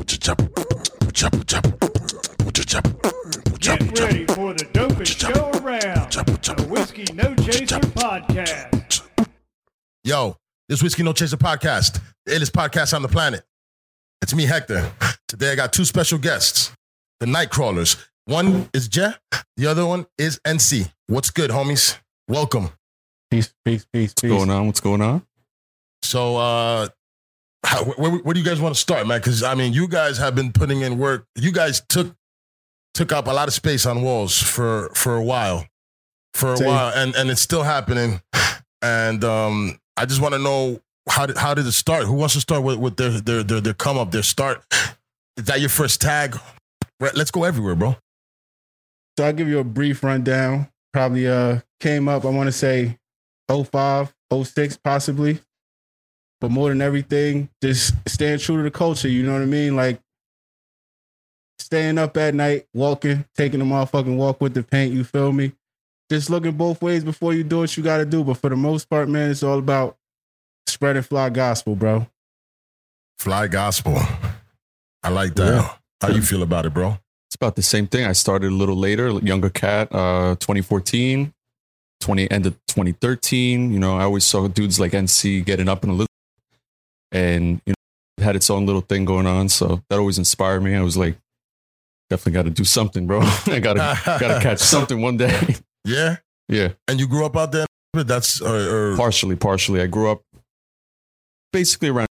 Get ready for the dopest show around. The Whiskey No Chaser Podcast. Yo, this Whiskey No Chaser podcast, the illest podcast on the planet. It's me, Hector. Today I got two special guests, the Nightcrawlers. One is JEH, the other one is NC. What's good, homies? Welcome. Peace, peace, peace, peace. What's going on? What's going on? So, uh, how, where, where do you guys want to start, man? Because I mean, you guys have been putting in work. You guys took took up a lot of space on walls for for a while, for a Same. while, and and it's still happening. And um, I just want to know how did how did it start? Who wants to start with, with their, their their their come up, their start? Is that your first tag? Let's go everywhere, bro. So I'll give you a brief rundown. Probably uh came up, I want to say 05, 06 possibly. But more than everything, just staying true to the culture, you know what I mean? Like staying up at night, walking, taking a motherfucking walk with the paint, you feel me? Just looking both ways before you do what you gotta do. But for the most part, man, it's all about spreading fly gospel, bro. Fly gospel. I like that. Yeah. How you feel about it, bro? It's about the same thing. I started a little later, younger cat, uh, 2014, 20 end of 2013. You know, I always saw dudes like NC getting up in a little, and you know, it had its own little thing going on. So that always inspired me. I was like, definitely got to do something, bro. I gotta gotta catch something one day. Yeah. yeah, And you grew up out there. That's or, or partially, partially. I grew up basically around.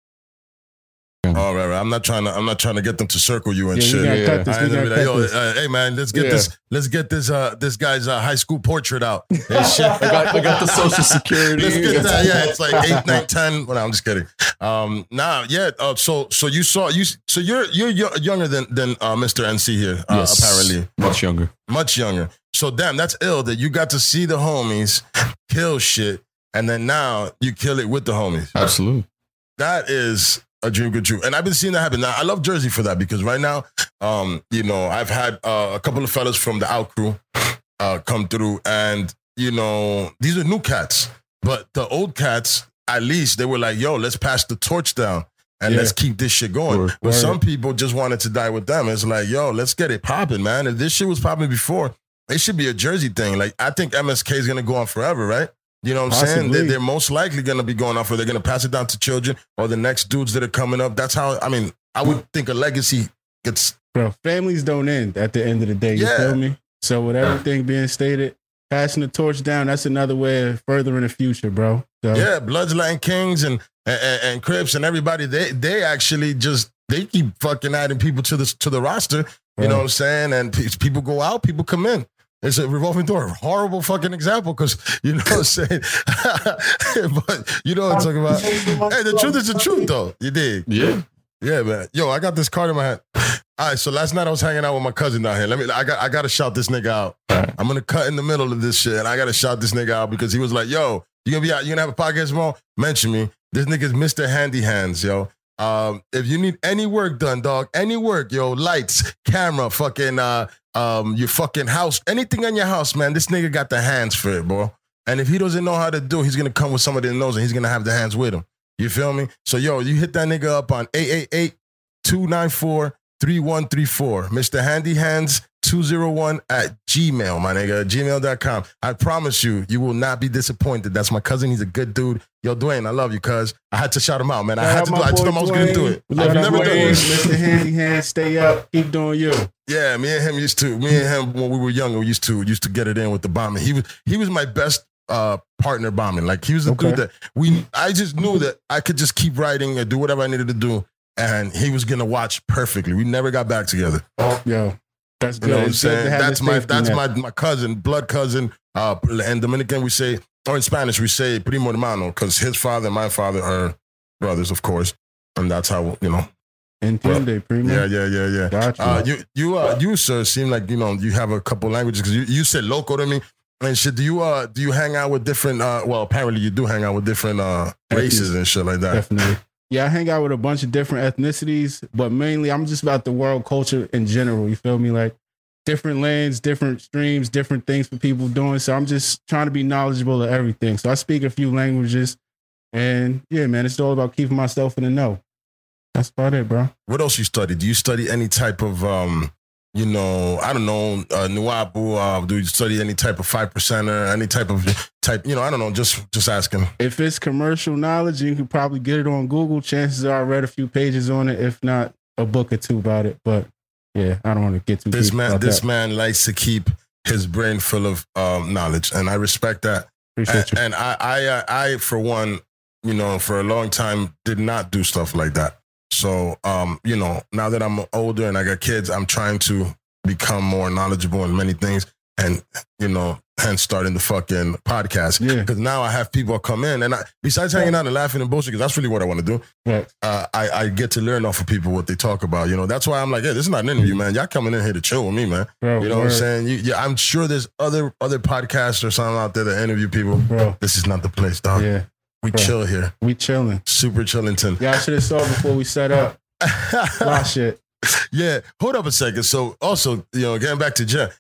All right, right. I'm not trying to. I'm not trying to get them to circle you and Yeah, shit. Yeah. this. I We ain't gonna gotta be like, yo, uh, hey man, let's get Yeah. this. Let's get this. Uh, this guy's uh, high school portrait out. And shit. I got, I got the social security. Let's get that. Yeah, it's like eight, nine, ten. Well, no, I'm just kidding. Um, nah, yeah. Uh, so, so you saw you. So you're you're yo- younger than than uh, Mr. NC here. Uh, Yes. Apparently, much younger. much younger. So damn, that's ill that you got to see the homies kill shit, and then now you kill it with the homies. Absolutely. That is a dream come true. And I've been seeing that happen. Now, I love Jersey for that because right now, um, you know, I've had uh, a couple of fellas from the out crew uh, come through, and, you know, these are new cats. But the old cats, at least, they were like, yo, let's pass the torch down. And Yeah. let's keep this shit going. Word. But Word. some people just wanted to die with them. It's like, yo, let's get it popping, man. If this shit was popping before, it should be a Jersey thing. Like, I think MSK is gonna go on forever, right? You know what I'm saying? They, they're most likely gonna be going off, or they're gonna pass it down to children or the next dudes that are coming up. That's how. I mean, I would think a legacy gets. Bro, families don't end at the end of the day. You Yeah. feel me? So with everything being stated, passing the torch down, that's another way of furthering the future, bro. So Yeah, Bloods, Latin Kings, and and, and Crips, and everybody. They they actually just they keep fucking adding people to the to the roster. You know what I'm saying? And people go out, people come in. It's a revolving door. Horrible fucking example because you know what I'm saying. but you know what I'm talking about. Hey, the truth is the truth, though. You did. Yeah. Yeah, man. Yo, I got this card in my hand. All right, so last night I was hanging out with my cousin down here. Let me. I got. I got to shout this nigga out. Alright. I'm gonna cut in the middle of this shit, and I got to shout this nigga out because he was like, "Yo, you gonna be out? You gonna have a podcast tomorrow? Mention me. This nigga's Mr. Handy Hands, yo. Um, if you need any work done, dog, any work, yo, lights, camera, fucking, uh, um, your fucking house, anything on your house, man. This nigga got the hands for it, bro. And if he doesn't know how to do, it, he's gonna come with somebody that knows, and he's gonna have the hands with him. You feel me? So, yo, you hit that nigga up on 888 294 3134. Mr. Handy Hands 201 at Gmail, my nigga, gmail.com. I promise you, you will not be disappointed. That's my cousin. He's a good dude. Yo, Dwayne, I love you, cuz. I had to shout him out, man. I Shout had to I told him I was going to do it. I've never done this. Mr. Handy Hand, stay up. Keep doing you. Yeah, me and him used to, me and him when we were younger, we used to used to get it in with the bombing. He was he was my best uh partner bombing. Like he was the Okay. dude that we I just knew that I could just keep writing and do whatever I needed to do. And he was gonna watch perfectly. We never got back together. Yo, that's You know what I'm good saying? That's my that's net. my my cousin, blood cousin. Uh, and Dominican we say, or in Spanish we say primo hermano, because his father and my father are brothers, of course, and that's how you know. Entiende, primo. Yeah, yeah, yeah, yeah. Gotcha. Uh, you you uh you sir seem like you know you have a couple languages because you, you said loco to me and shit. Do you uh do you hang out with different uh well apparently you do hang out with different uh races and shit like that. Definitely. Yeah, I hang out with a bunch of different ethnicities, but mainly I'm just about the world culture in general. You feel me? Like different lanes, different streams, different things for people doing. So I'm just trying to be knowledgeable of everything. So I speak a few languages, and yeah, man, it's all about keeping myself in the know. That's about it, bro. What else you study? Do you study any type of um, you know, I don't know, uh, Nuapu? Uh, do you study any type of five percenter? Any type of type? You know, I don't know. Just just asking. If it's commercial knowledge, you can probably get it on Google. Chances are I read a few pages on it, if not a book or two about it. But yeah, I don't want to get too This deep man, this that. man likes to keep his brain full of um, knowledge, and I respect that. Appreciate And, you. and I, I, uh, I, for one, you know, for a long time, did not do stuff like that. So, um, you know, now that I'm older and I got kids, I'm trying to become more knowledgeable in many things, and you know, hence starting the fucking podcast. Yeah. Because now I have people come in, and I, besides hanging out and laughing and bullshit, because that's really what I want to do. Right. Uh, I, I get to learn off of people what they talk about. You know, that's why I'm like, hey, this is not an interview, man. Y'all coming in here to chill with me, man. Bro, You know what I'm saying? You, yeah, I'm sure there's other other podcasts or something out there that interview people. Bro, This is not the place, dog. yeah, we bro. chill here. we chilling. Super Chillington. Y'all should have saw before we set up. Fly shit. yeah. Hold up a second. So also, you know, getting back to JEH,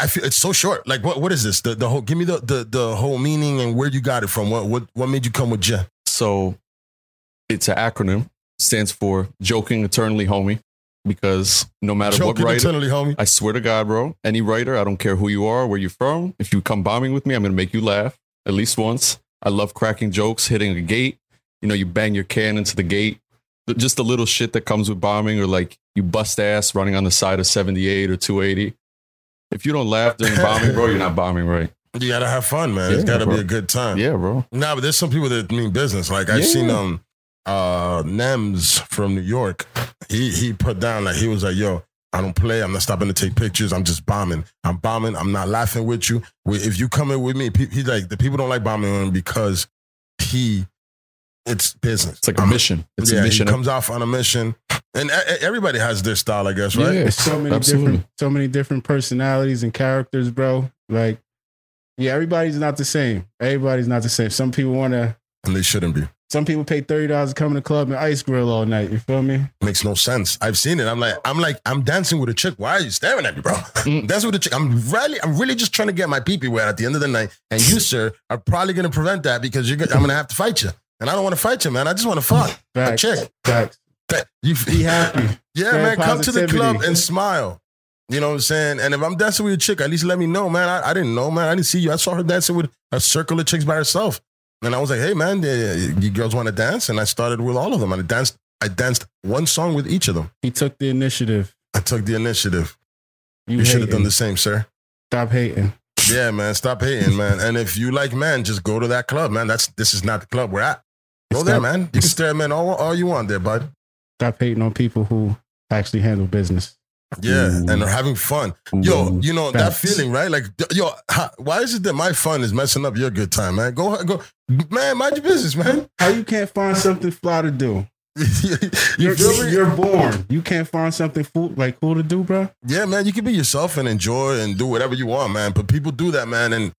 I feel it's so short. Like, what what is this? The the whole give me the the the whole meaning and where you got it from. What what what made you come with JEH? So it's an acronym, stands for joking eternally, homie. Because no matter Joking what writer, eternally, homie. I swear to God, bro, any writer, I don't care who you are, where you're from, if you come bombing with me, I'm gonna make you laugh at least once. I love cracking jokes, hitting a gate. You know, you bang your can into the gate. Just the little shit that comes with bombing, or like you bust ass running on the side of 78 or 280. If you don't laugh during bombing, bro, you're not bombing right. You gotta have fun, man. It's gotta bro. be a good time. Yeah, bro. Nah, but there's some people that mean business. Like I've Yeah. seen um uh Nems from New York. He he put down like he was like, yo, I don't play. I'm not stopping to take pictures. I'm just bombing. I'm bombing. I'm not laughing with you. If you come in with me, he's like the people don't like bombing with him because he it's business. It's like a I'm- mission. It's yeah, a mission. he comes off on a mission, and everybody has their style, I guess, right? Yeah. So many Absolutely. different, so many different personalities and characters, bro. Like, yeah, everybody's not the same. Everybody's not the same. Some people want to. And they shouldn't be. Some people pay thirty dollars to come in the club and ice grill all night. You feel me? Makes no sense. I've seen it. I'm like, I'm like, I'm dancing with a chick. Why are you staring at me, bro? Mm. dancing with a chick. I'm really, I'm really just trying to get my pee pee wet at the end of the night. And you, sir, are probably gonna prevent that because you're. Gonna, I'm gonna have to fight you, and I don't want to fight you, man. I just want to fuck a chick. Facts. You Be happy. Yeah, Spread man. Come to the club and smile. You know what I'm saying? And if I'm dancing with a chick, at least let me know, man. I, I didn't know, man. I didn't see you. I saw her dancing with a circle of chicks by herself. And I was like, hey, man, you girls want to dance? And I started with all of them. And I danced, I danced one song with each of them. He took the initiative. I took the initiative. You, You should have done the same, sir. Stop hating. Yeah, man. Stop hating, man. And if you like men, just go to that club, man. That's this is not the club we're at. Go there, man. You can stare at men all, all you want there, bud. Stop hating on people who actually handle business. Yeah, Ooh. and are having fun. Yo, you know that feeling, right? Like, yo, why is it that my fun is messing up your good time, man? Go, go, man. Mind your business, man. How you can't find something fly to do? you You're, feel you're born. You can't find something fool, like cool to do, bro. Yeah, man. You can be yourself and enjoy and do whatever you want, man. But people do that, man, and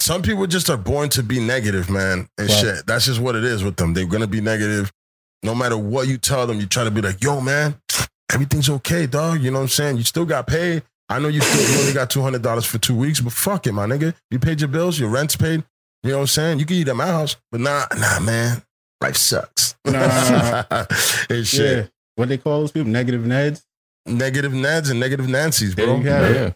some people just are born to be negative, man, and Right. shit. That's just what it is with them. They're gonna be negative, no matter what you tell them. You try to be like, yo, man, everything's okay, dog. You know what I'm saying? You still got paid. I know you still only got two hundred dollars for two weeks, but fuck it, my nigga. You paid your bills, your rent's paid. You know what I'm saying? You can eat at my house, but nah, nah, man. Life sucks. Nah. it's shit. Yeah. What they call those people? Negative Neds. Negative Neds and negative Nancys, There bro. you have it. yeah,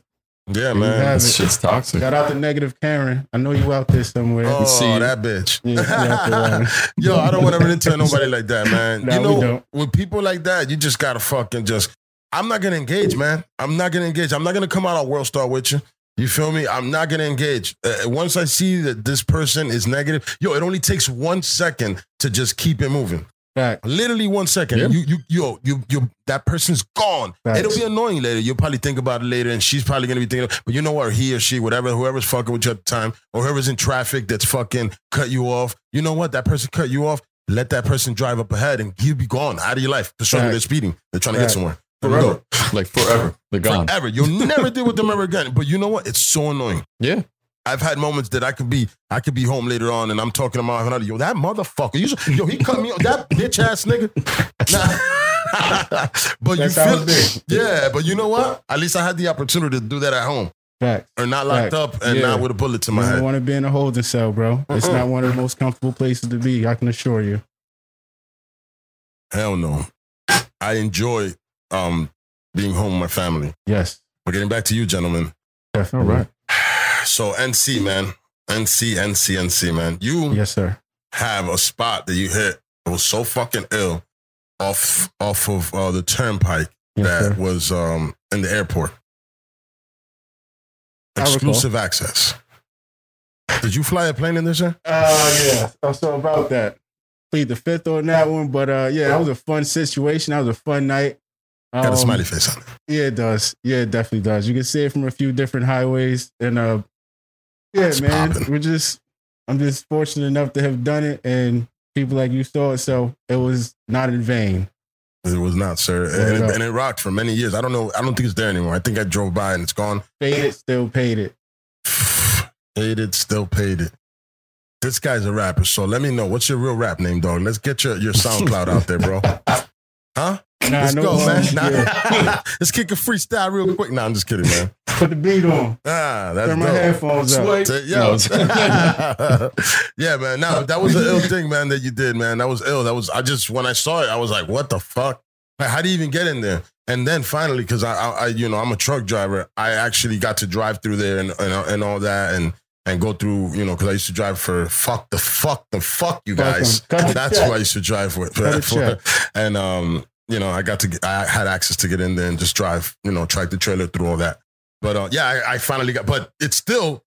Yeah, man. have this it. shit's toxic. Shout out to Negative Karen. I know you out there somewhere. Oh, see that bitch. Yeah, yeah, Yo, I don't want to really tell nobody like that, man. Nah, you know, with people like that, you just gotta fucking just. I'm not gonna engage, man. I'm not gonna engage. I'm not gonna come out on World Star with you. You feel me? I'm not gonna engage. Uh, once I see that this person is negative, yo, it only takes one second to just keep it moving. Fact. Literally one second. Yeah. You, you, yo, you, you. That person's gone. Facts. It'll be annoying later. You'll probably think about it later, and she's probably gonna be thinking. But you know what? He or she, whatever, whoever's fucking with you at the time, or whoever's in traffic that's fucking cut you off. You know what? That person cut you off. Let that person drive up ahead, and you'll be gone out of your life. Because Facts. they're speeding. They're trying to get somewhere. Forever. like forever. They're gone. Forever. You'll never deal with them ever again. But you know what? It's so annoying. Yeah. I've had moments that I could be, I could be home later on, and I'm talking to my another. Yo, that motherfucker. You should- yo, he cut me off. That bitch ass nigga. Nah. but That's you feel, yeah. But you know what? At least I had the opportunity to do that at home, Fact. or not locked Right. up, and Yeah. not with a bullet to You my don't head. want to be in a holding cell, bro. It's Uh-uh. not one of the most comfortable places to be. I can assure you. Hell no. I enjoy um being home with my family. Yes. But getting back to you, gentlemen. Definitely. All right. So NC, man. NC, NC, NC, man. You Yes, sir. have a spot that you hit that was so fucking ill off off of uh, the turnpike Yes, that sir. was um in the airport. Exclusive access. Did you fly a plane in this year? Uh, yeah. Oh, so about that. Plead the fifth on that one, but uh, yeah, that was a fun situation. That was a fun night. Got a Um, smiley face on it. Yeah, it does. Yeah, it definitely does. You can see it from a few different highways, and uh, yeah, man, poppin'. we're just. I'm just fortunate enough to have done it, and people like you saw it, so it was not in vain. It was not, sir. And it, and it rocked for many years. I don't know. I don't think it's there anymore. I think I drove by and it's gone. Paid it, still paid it. Paid it, still paid it. This guy's a rapper, so let me know what's your real rap name, dog. Let's get your, your SoundCloud out there, bro. Huh? Nah, Let's no go, man. Nah. Yeah. Let's kick a freestyle real quick. Nah, I'm just kidding, man. Put the beat on. Ah, that's Turn my dope. headphones up. Sweet. Yo. yeah, man. No, that was an ill thing, man, that you did, man. That was ill. That was I just when I saw it, I was like, what the fuck? Like, how do you even get in there? And then finally, because I, I, I, you know, I'm a truck driver, I actually got to drive through there and and, and all that and and go through, you know, because I used to drive for fuck the fuck the fuck you guys. That's check. who I used to drive with. Cut the for- and um, you know, I got to get, I had access to get in there and just drive, you know, track the trailer through all that. But uh, yeah, I, I finally got. But it still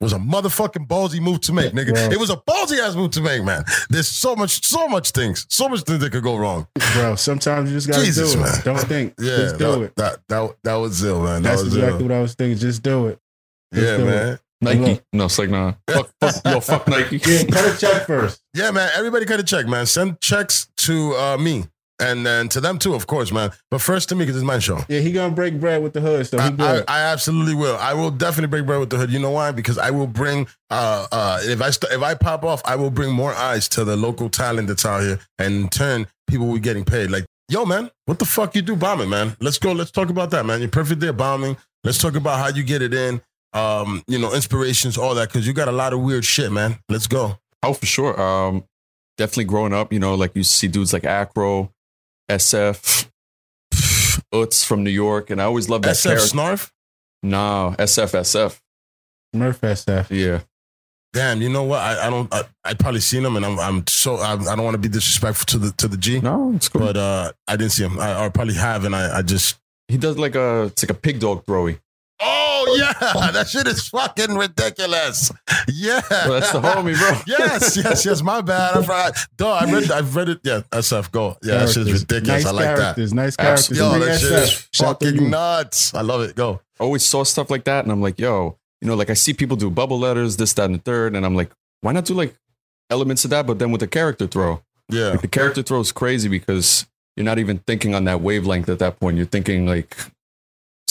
was a motherfucking ballsy move to make, nigga. Bro. It was a ballsy ass move to make, man. There's so much, so much things, so much things that could go wrong. Bro, sometimes you just gotta Jesus, do it. man. Don't think. Yeah, just do that, it. That, that that was ill, man. That That's was exactly ill. what I was thinking. Just do it. Just Yeah, do it. man. Nike. No, it's like nah. Fuck, fuck, yo, fuck Nike. Yeah, cut a check first. Yeah, man. Everybody cut a check, man. Send checks to uh, me. And then to them too, of course, man. But first to me, because it's my show. Yeah, he gonna break bread with the hood, so he I, I. I absolutely will. I will definitely break bread with the hood. You know why? Because I will bring uh uh if I st- if I pop off, I will bring more eyes to the local talent that's out here, and in turn, people will be getting paid. Like, yo, man, what the fuck you do bombing, man? Let's go. Let's talk about that, man. You're perfect there bombing. Let's talk about how you get it in. Um, you know, inspirations, all that, because you got a lot of weird shit, man. Let's go. Oh, for sure. Um, definitely growing up, you know, like you see dudes like Acro, SF, Utz from New York, and I always loved that SF character. Snarf. No, SFSF. Murph SF. Yeah. Damn, you know what? I, I don't. I, I probably seen him, and I'm I'm so I, I don't want to be disrespectful to the to the G, No, it's cool. but uh, I didn't see him. I, I probably have, and I I just he does like a it's like a pig dog throwy. Oh, oh yeah, that shit is fucking ridiculous. Yeah, Well, that's the homie, bro. yes, yes, yes. My bad. I forgot. Duh, I read. I've read it. Yeah, SF. Go. Yeah, that shit is ridiculous. Nice I like that. characters. Nice characters. Yo, Big that shit is Shout fucking nuts. I love it. Go. I always saw stuff like that, and I'm like, yo, you know, like I see people do bubble letters, this, that, and the third, and I'm like, why not do like elements of that, but then with a character throw? Yeah. Like the character throw is crazy because you're not even thinking on that wavelength at that point. You're thinking like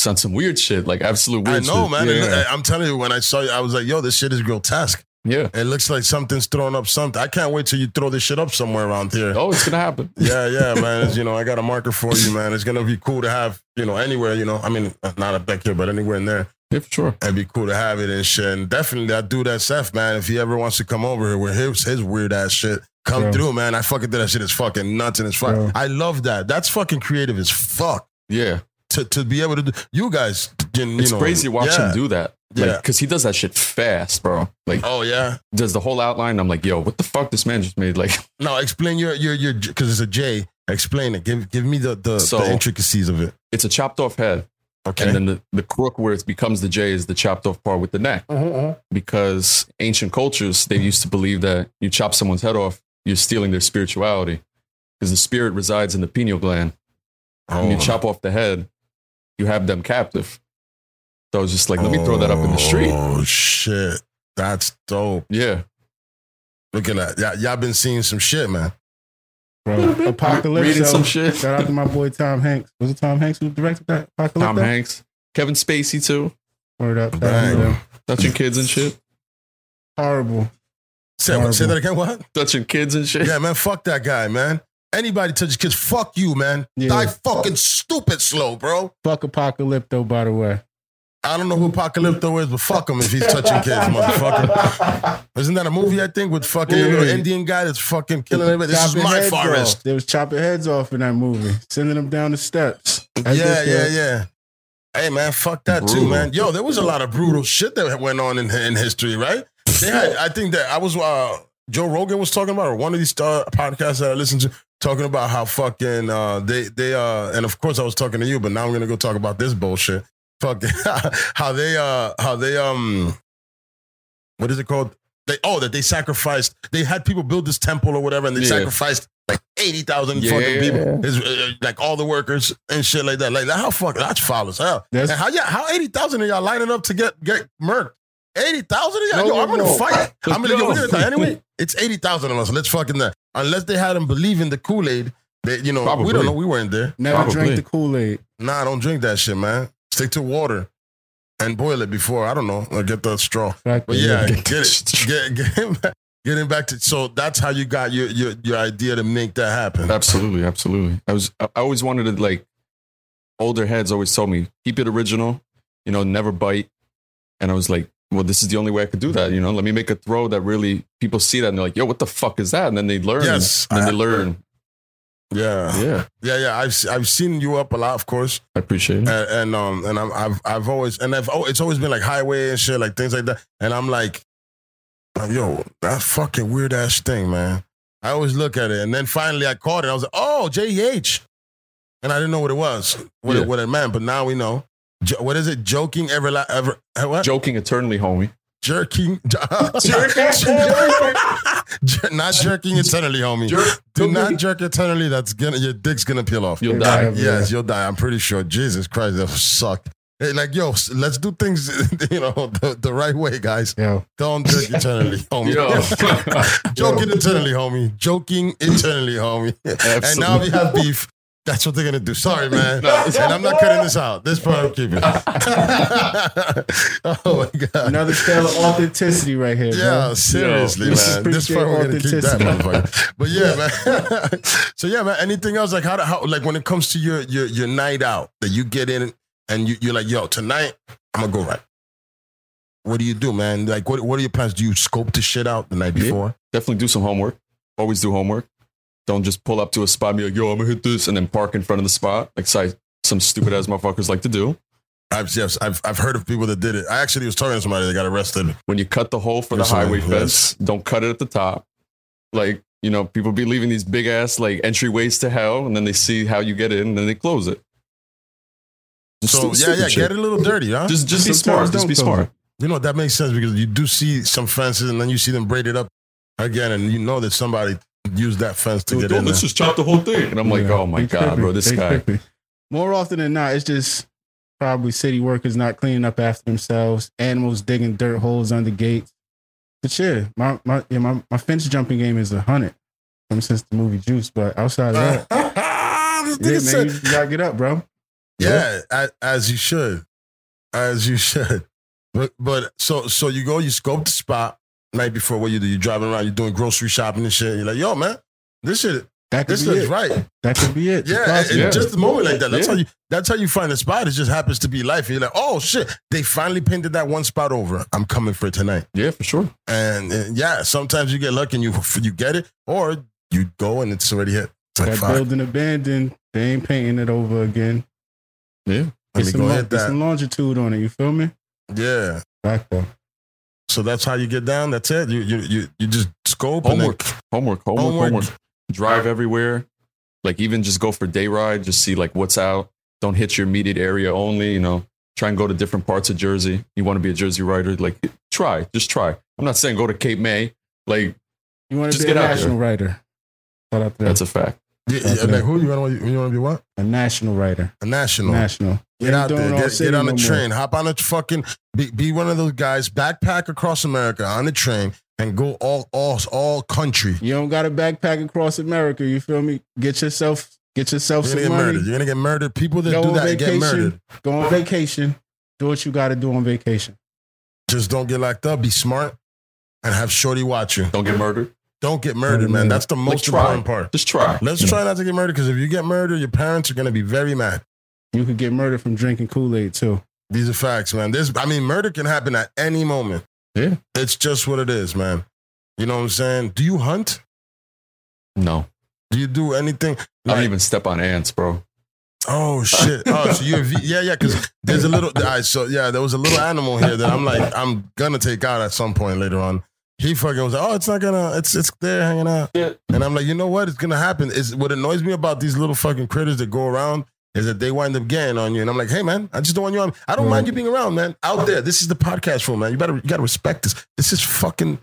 on some weird shit, like absolute weird I know, shit. man. Yeah. And I- I'm telling you, when I saw you, I was like, "Yo, this shit is grotesque. yeah. It looks like something's throwing up something. I can't wait till you throw this shit up somewhere around here." Oh, it's gonna happen. Yeah, yeah, man. It's, you know, I got a marker for you, man. It's gonna be cool to have, you know, anywhere, you know. I mean, uh, not up back here, but anywhere in there. Yeah, for sure. It'd be cool to have it and shit. And definitely that dude man, if he ever wants to come over here with his his weird ass shit, come Bro. through, man. I fucking did that shit is fucking nuts and it's fuck. Bro. I love that. That's fucking creative as fuck. Yeah, To to be able to do you guys you it's know, crazy to watch yeah. him do that. Like, Yeah. because he does that shit fast, bro. Like, Oh yeah. does the whole outline. I'm like, yo, what the fuck this man just made? Like, No, explain your your your because it's a J. Explain it. Give give me the the, So- the intricacies of it. it's a chopped off head, Okay. and then the, the crook where it becomes the J is the chopped off part with the neck. Mm-hmm, mm-hmm. Because ancient cultures, they used to believe that you chop someone's head off, you're stealing their spirituality. Because the spirit resides in the pineal gland. When you Oh. chop off the head, you have them captive. So I was just like, let me throw that up in the street. Oh shit. That's dope. Yeah. Look at that. Y'all, y'all been seeing some shit, man. Bro, Apocalypse. Reading some shit. Shout out to my boy Tom Hanks. Was it Tom Hanks who directed that? Apocalypse. Tom Hanks. Kevin Spacey too. Word up. Shout out to Bang. Touching kids and shit. Horrible. Say, what, say that again. What? Touching kids and shit. Yeah, man. Fuck that guy, man. Anybody touches kids, fuck you, man. Yeah. Die fucking stupid slow, bro. Fuck Apocalypto, by the way. I don't know who Apocalypto is, but fuck him if he's touching kids, motherfucker. Isn't that a movie I think with fucking Yeah. little Indian guy that's fucking killing everybody? This is my forest. Off. They was chopping heads off in that movie, sending them down the steps. That's yeah, yeah, yeah. Hey man, fuck that too, man. Yo, there was a lot of brutal shit that went on in in history, right? They had, I think that I was uh, Joe Rogan was talking about, or one of these uh, podcasts that I listened to, talking about how fucking uh, they they uh, and of course I was talking to you, but now I'm gonna go talk about this bullshit. Fucking how they uh how they um what is it called? They oh that they sacrificed. They had people build this temple or whatever, and they Yeah. sacrificed like eighty thousand Yeah. fucking people. It's, uh, like all the workers and shit like that. Like how fuck that's foul as hell. That's- and how yeah how eighty thousand of y'all lining up to get get murked? Eighty thousand of y'all. No, Yo, I'm gonna no. fight. I'm gonna Let's go go. we're gonna die anyway. It's eighty thousand of us. Let's fucking that. Unless they had them believe in the Kool Aid. They, you know, we don't know. We weren't there. Never Probably. drank the Kool Aid. Nah, don't drink that shit, man. Stick to water and boil it before. I don't know. Or get the straw. But yeah, Get get it. Get, get, back, getting back to so that's how you got your your your idea to make that happen. Absolutely, absolutely. I was I I always wanted to like older heads always told me keep it original, you know, never bite. And I was like, well, this is the only way I could do that. You know, let me make a throw that really people see that and they're like, yo, what the fuck is that? And then they learn. Yes, and I- they learn. Yeah, Yeah, yeah, yeah. I've I've seen you up a lot, of course, I appreciate it. and, and um and I'm, I've I've always and I've oh, it's always been like highway and shit, like things like that. And I'm like, yo, that fucking weird ass thing, man. I always look at it, and then finally I caught it. I was like, oh, JEH, and I didn't know what it was, what Yeah. it what it meant, but now we know. Jo- what is it? Joking ever la- ever uh, what? Joking eternally, homie. jerking, Jer- not jerking eternally, homie. Jerk- Do not jerk eternally. That's gonna your dick's gonna peel off. You'll Yeah. die. Yes, you'll die. I'm pretty sure. Jesus Christ, that would suck. Hey, like yo, let's do things, you know, the, the right way, guys. Yo, Don't jerk eternally, homie. Yo. Joking eternally, homie. Joking eternally, homie. And now we have beef. That's what they're gonna do. Sorry, man. and I'm not cutting this out. This part I'm keeping. oh my god. another tale of authenticity right here. Yeah, bro. seriously, Yo, man. This appreciate part we're gonna keep that motherfucker. But yeah, man. so yeah, man. Anything else like how, to, how like when it comes to your your your night out that you get in and you, you're like, yo, tonight I'm gonna go right. What do you do, man? Like, what what are your plans? Do you scope the shit out the night Yeah. before? Definitely do some homework. Always do homework. Don't just pull up to a spot and be like, yo, I'm gonna hit this and then park in front of the spot. Like si- some stupid ass motherfuckers like to do. I've yes, I've I've heard of people that did it. I actually was talking to somebody that got arrested. when you cut the hole for the Yes, I- highway yes. fence, don't cut it at the top. Like, you know, people be leaving these big ass like entryways to hell, and then they see how you get in, and then they close it. Just So stu- yeah, yeah, shit. get it a little dirty, huh? Just, just be smart. Just be smart. You know that makes sense because you do see some fences and then you see them braided up again, and you know that somebody used that fence to Dude, get don't- in let's just chop the whole thing. And I'm like, Yeah, oh my they god, bro, this They guy. More often than not, it's just probably city workers not cleaning up after themselves, animals digging dirt holes under gates. But yeah, my my yeah, my, my fence jumping game is a hundred. Ever since the movie Juice, but outside of that, This yeah, man, said- you gotta get up, bro. Yeah, as, as you should, as you should. But but so so you go, you scope the spot night before. What you do? You driving around, you're doing grocery shopping and shit. You're like, yo, man, this shit, That this it. right. That could be it. Yeah, and- and. Yeah. just a moment like that. That's Yeah. how you. That's how you find a spot. It just happens to be life. And you're like, oh shit, they finally painted that one spot over. I'm coming for it tonight. Yeah, for sure. And, uh, yeah, sometimes you get lucky and you you get it, or you go and it's already hit. It's like, that fuck, building abandoned. They ain't painting it over again. Yeah. let Get some, go lo- hit get some longitude on it. You feel me? Yeah. Back though. So that's how you get down. That's it. You you you, you just scope Homework. and Homework, homework, Homework. homework. Drive everywhere. Like even just go for day ride, just see like what's out. Don't hit your immediate area only, you know. Try and go to different parts of Jersey. You want to be a Jersey rider, like try, just try. I'm not saying go to Cape May. Like You want to Just be a get out national writer? Shout out to that's a fact. Then, yeah, yeah, like who you want to you want to be what? a national writer. A national. National. Get out there. Get, get on no the more. train. Hop on a fucking be, be one of those guys. Backpack across America on the train and go all all all country. You don't got a backpack across America. You feel me? Get yourself, get yourself You're gonna some get money. murdered. You're gonna get murdered. People that Go do on that get murdered. vacation. Go on vacation. Do what you got to do on vacation. Just don't get locked up. Be smart and have Shorty watch you. Don't get murdered. Don't get murdered, man. That's the most try. important part. Just try. Let's try not to get murdered because if you get murdered, your parents are gonna be very mad. You could get murdered from drinking Kool Aid too. These are facts, man. This, I mean, murder can happen at any moment. Yeah. It's just what it is, man. You know what I'm saying? Do you hunt? No, Do you do anything? I don't even step on ants, bro. Oh shit! Oh, so you're yeah, yeah. Because there's a little. All right, so yeah, there was a little animal here that I'm like, I'm gonna take out at some point later on. He fucking was like, oh, it's not gonna, it's it's there hanging out, Yeah. and I'm like, you know what? It's gonna happen. Is what annoys me about these little fucking critters that go around is that they wind up getting on you, and I'm like, hey man, I just don't want you on. I don't mind you being around, man. Out there, this is the podcast room, man. You better, you gotta respect this. This is fucking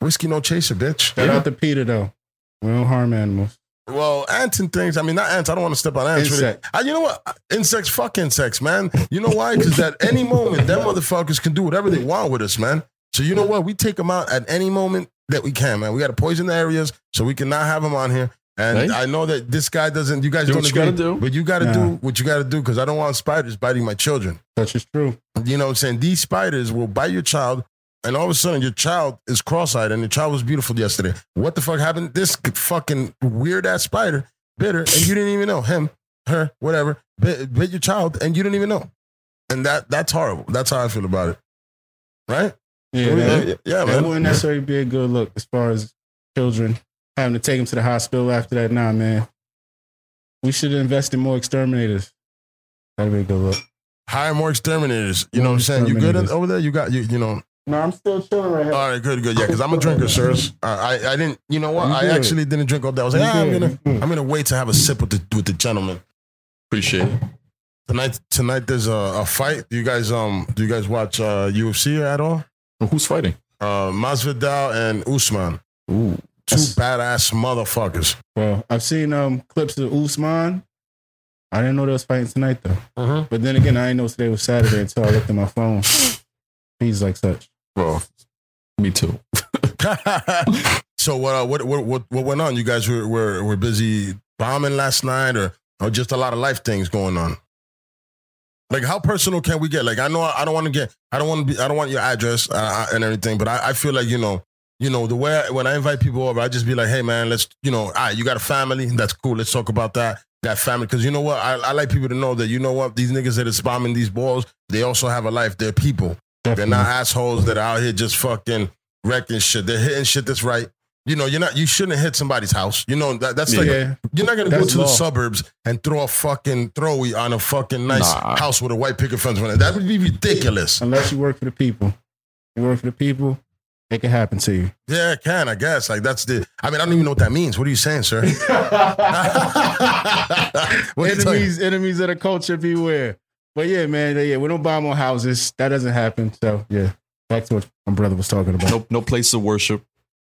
whiskey no chaser, bitch. Shout out to Peter though. We don't harm animals. Well, ants and things. I mean, not ants. I don't want to step on ants. Really. Insect. Uh, you know what? Insects, fuck insects, man. You know why? Because at any moment, them motherfuckers can do whatever they want with us, man. So you know what? We take them out at any moment that we can, man. We got to poison the areas so we cannot have them on here. And Right. I know that this guy doesn't. You guys Do don't what you agree, gotta do. but you got to Nah. do what you got to do because I don't want spiders biting my children. That's just true. You know what I'm saying? These spiders will bite your child, and all of a sudden your child is cross-eyed, and your child was beautiful yesterday. What the fuck happened? This fucking weird ass spider bit her, and you didn't even know him, her, whatever, bit, bit your child, and you didn't even know. And that that's horrible. That's how I feel about it. Right? Yeah, yeah, that, yeah, yeah, that man. wouldn't necessarily be a good look as far as children having to take them to the hospital after that. Nah, man. We should invest in more exterminators. That'd be a good look. Hire more exterminators. You know what I'm saying? You good exterminators. over there? You got you. You know. No, I'm still chilling right here. All right, good, good. Yeah, because I'm a drinker, sirs. I, I I didn't. You know what? You I good. actually didn't drink all day. I was like, You ah, I'm good, gonna you good. I'm gonna wait to have a sip with the with the gentleman. Appreciate it. Tonight, tonight there's a, a fight. Do you guys um do you guys watch uh, UFC at all? Well, who's fighting? Uh, Masvidal and Usman, Ooh, two That's- badass motherfuckers. Well, I've seen um clips of Usman. I didn't know they was fighting tonight though. Mm-hmm. But then again, I didn't know today was Saturday until I looked at my phone. He's like such. bro. Me too. so what, uh, what what what what went on? You guys were were, were busy bombing last night, or or just a lot of life things going on. Like how personal can we get? Like I know I don't want to get I don't want to be I don't want your address uh, and everything, but I, I feel like you know you know the way I, when I invite people over, I just be like, hey man, let's you know, all right, you got a family, that's cool. Let's talk about that that family because you know what I, I like people to know that you know what these niggas that is bombing these balls, they also have a life. They're people. They're not assholes that are out here just fucking wrecking shit. They're hitting shit that's right. You know, you're not. You shouldn't hit somebody's house. You know that that's like yeah. you're not gonna go That's to the suburbs and throw a fucking throwy on a fucking nice Nah. house with a white picket fence on it. That would be ridiculous. Unless you work for the people. You work for the people, it can happen to you. Yeah, it can I guess. Like that's the. I mean, I don't even know what that means. What are you saying, sir? what you enemies, enemies of the culture, beware. But yeah, man, yeah, we don't bomb on houses. That doesn't happen. So yeah, back to what my brother was talking about. No, no place to worship.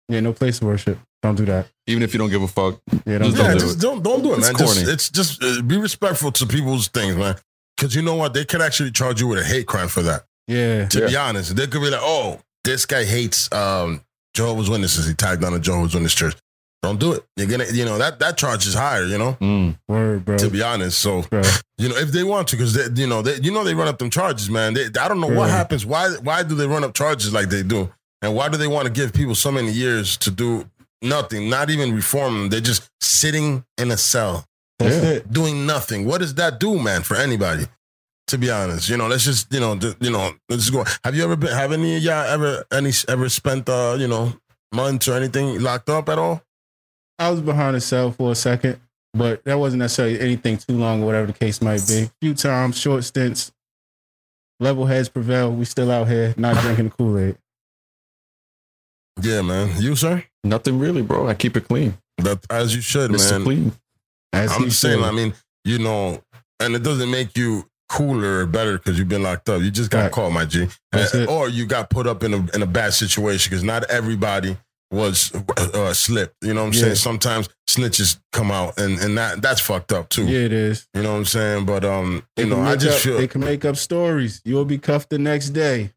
Yeah, no place to worship. Don't do that. Even if you don't give a fuck. Yeah, don't Just do Yeah, don't that. do just don't don't do it, It's man. Just, it's just uh, be respectful to people's things, man. Because you know what, they could actually charge you with a hate crime for that. Yeah, To be honest, they could be like, "Oh, this guy hates um, Jehovah's Witnesses. He tagged on a Jehovah's Witness church. Don't do it. You're gonna, you know, that that charge is higher. You know, Mm. word, bro. to be honest. So bro. you know, if they want to, because you know, they, you know, they run up them charges, man. They, I don't know what happens. Why why do they run up charges like they do? And why do they want to give people so many years to do nothing, not even reform them? They're just sitting in a cell Yeah. doing nothing. What does that do, man, for anybody? To be honest, you know, let's just, you know, you know, let's go. Have you ever been? Have any of y'all ever any ever spent, uh, you know, months or anything locked up at all? I was behind a cell for a second, but that wasn't necessarily anything too long or whatever the case might be. A few times, short stints. Level heads prevail. We still out here not drinking the Kool Aid. Yeah, man. You, sir? Nothing really, bro. I keep it clean. That as you should, Mr. man. Clean. As I'm saying. should. I mean, you know, and it doesn't make you cooler or better because you've been locked up. You just got Right. caught, my G, Uh, or you got put up in a in a bad situation because not everybody was uh, slipped. You know what I'm Yeah. saying? Sometimes snitches come out, and and that that's fucked up too. yeah, it is. You know what I'm saying? But um, They you know, I just up, feel they can make up stories. You'll be cuffed the next day.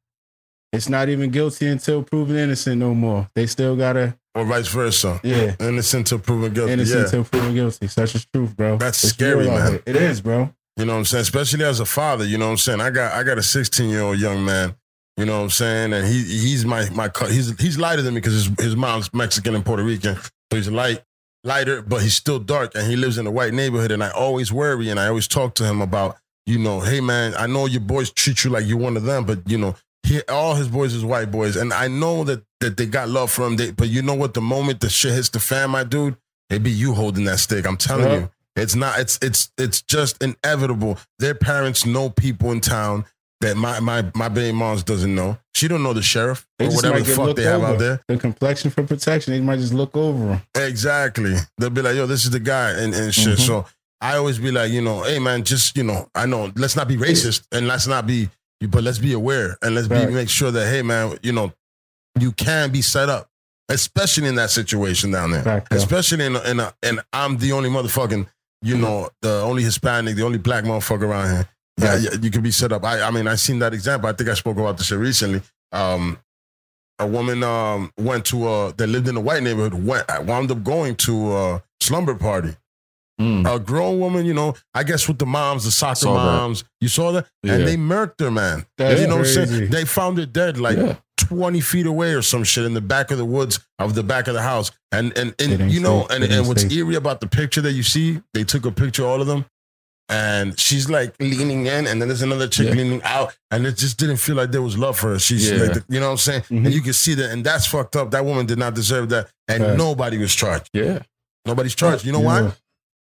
It's not even guilty until proven innocent no more. They still gotta, or vice versa. yeah, Innocent till proven guilty. innocent yeah. until proven guilty. Such is truth, bro. That's It's scary, man. here. It is, bro. You know what I'm saying? Especially as a father, you know what I'm saying? I got I got a 16 year old young man, you know what I'm saying? And he he's my my he's he's lighter than me because his his mom's Mexican and Puerto Rican. So he's light, lighter, but he's still dark and he lives in a white neighborhood and I always worry and I always talk to him about you know, hey man, I know your boys treat you like you're one of them, but you know, he, all his boys is white boys, and I know that that they got love for him. They, but you know what? The moment the shit hits the fan, my dude, it be you holding that stick. I'm telling Yeah. you, it's not. It's it's it's just inevitable. Their parents know people in town that my my my baby mom's doesn't know. She don't know the sheriff They or whatever the fuck they have over. out there. The complexion for protection. They might just look over him. Exactly. They'll be like, yo, this is the guy and, and shit. Mhm. So I always be like, you know, hey man, just, you know, I know, let's not be racist and let's not be, but let's be aware and let's be make sure that, hey man, you know, you can be set up, especially in that situation down there. Fact, though. Especially in, a, in a, and I'm the only motherfucking, you know, the only Hispanic, the only black motherfucker around here. Yeah, Right. yeah, you can be set up. I, I mean, I seen that example. I think I spoke about this shit recently. Um, a woman um, went to uh, that lived in a white neighborhood. Went wound up going to a slumber party. Mm. A grown woman, you know, I guess with the moms, the soccer Saw that. moms. You saw that, and they murked her, man. That's you know what I'm saying? They found her dead, like Yeah. 20 feet away or some shit in the back of the woods of the back of the house. And and, and you know, safe. and, and what's safe. eerie about the picture that you see, they took a picture all of them. And she's like leaning in, and then there's another chick Yeah. leaning out, and it just didn't feel like there was love for her. She's Yeah. like, you know what I'm saying? Mhm. And you can see that, and that's fucked up. That woman did not deserve that, and Right. nobody was charged. Yeah. Nobody's charged. You know why?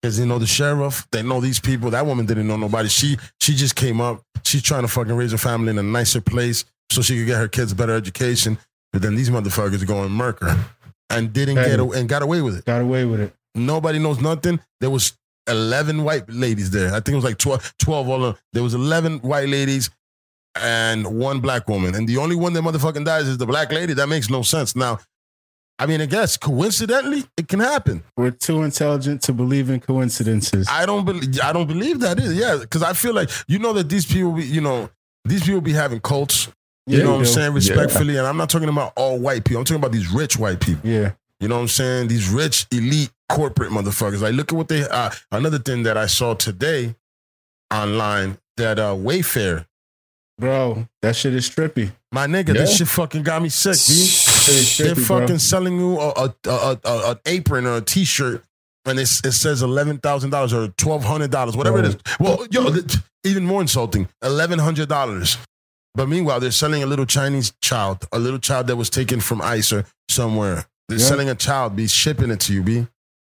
Because they know the sheriff, they know these people. That woman didn't know nobody. She she just came up. She's trying to fucking raise her family in a nicer place so she could get her kids a better education. But then these motherfuckers go and murk her and didn't get a, and got away with it. Got away with it. Nobody knows nothing. There was eleven white ladies there. I think it was like 12, 12 all in. There was eleven white ladies and one black woman, and the only one that motherfucking dies is the black lady. That makes no sense. Now, I mean, I guess coincidentally, it can happen. We're too intelligent to believe in coincidences. I don't believe. I don't believe that is. Yeah, because I feel like you know that these people, be, you know, these people be having cults. You Yeah, know what I'm saying? Respectfully, and I'm not talking about all white people. I'm talking about these rich white people. Yeah. You know what I'm saying? These rich elite corporate motherfuckers. Like, look at what they. Uh, another thing that I saw today online that uh, Wayfair. Bro, that shit is trippy. My nigga, this shit fucking got me sick, B. They're bro. fucking selling you a, a, a, a, an apron or a t-shirt and it, it says $11,000 or $1,200, whatever it is. Well, yo, th- even more insulting, $1,100. But meanwhile, they're selling a little Chinese child, a little child that was taken from ICE or somewhere. They're Yeah. selling a child, be shipping it to you, be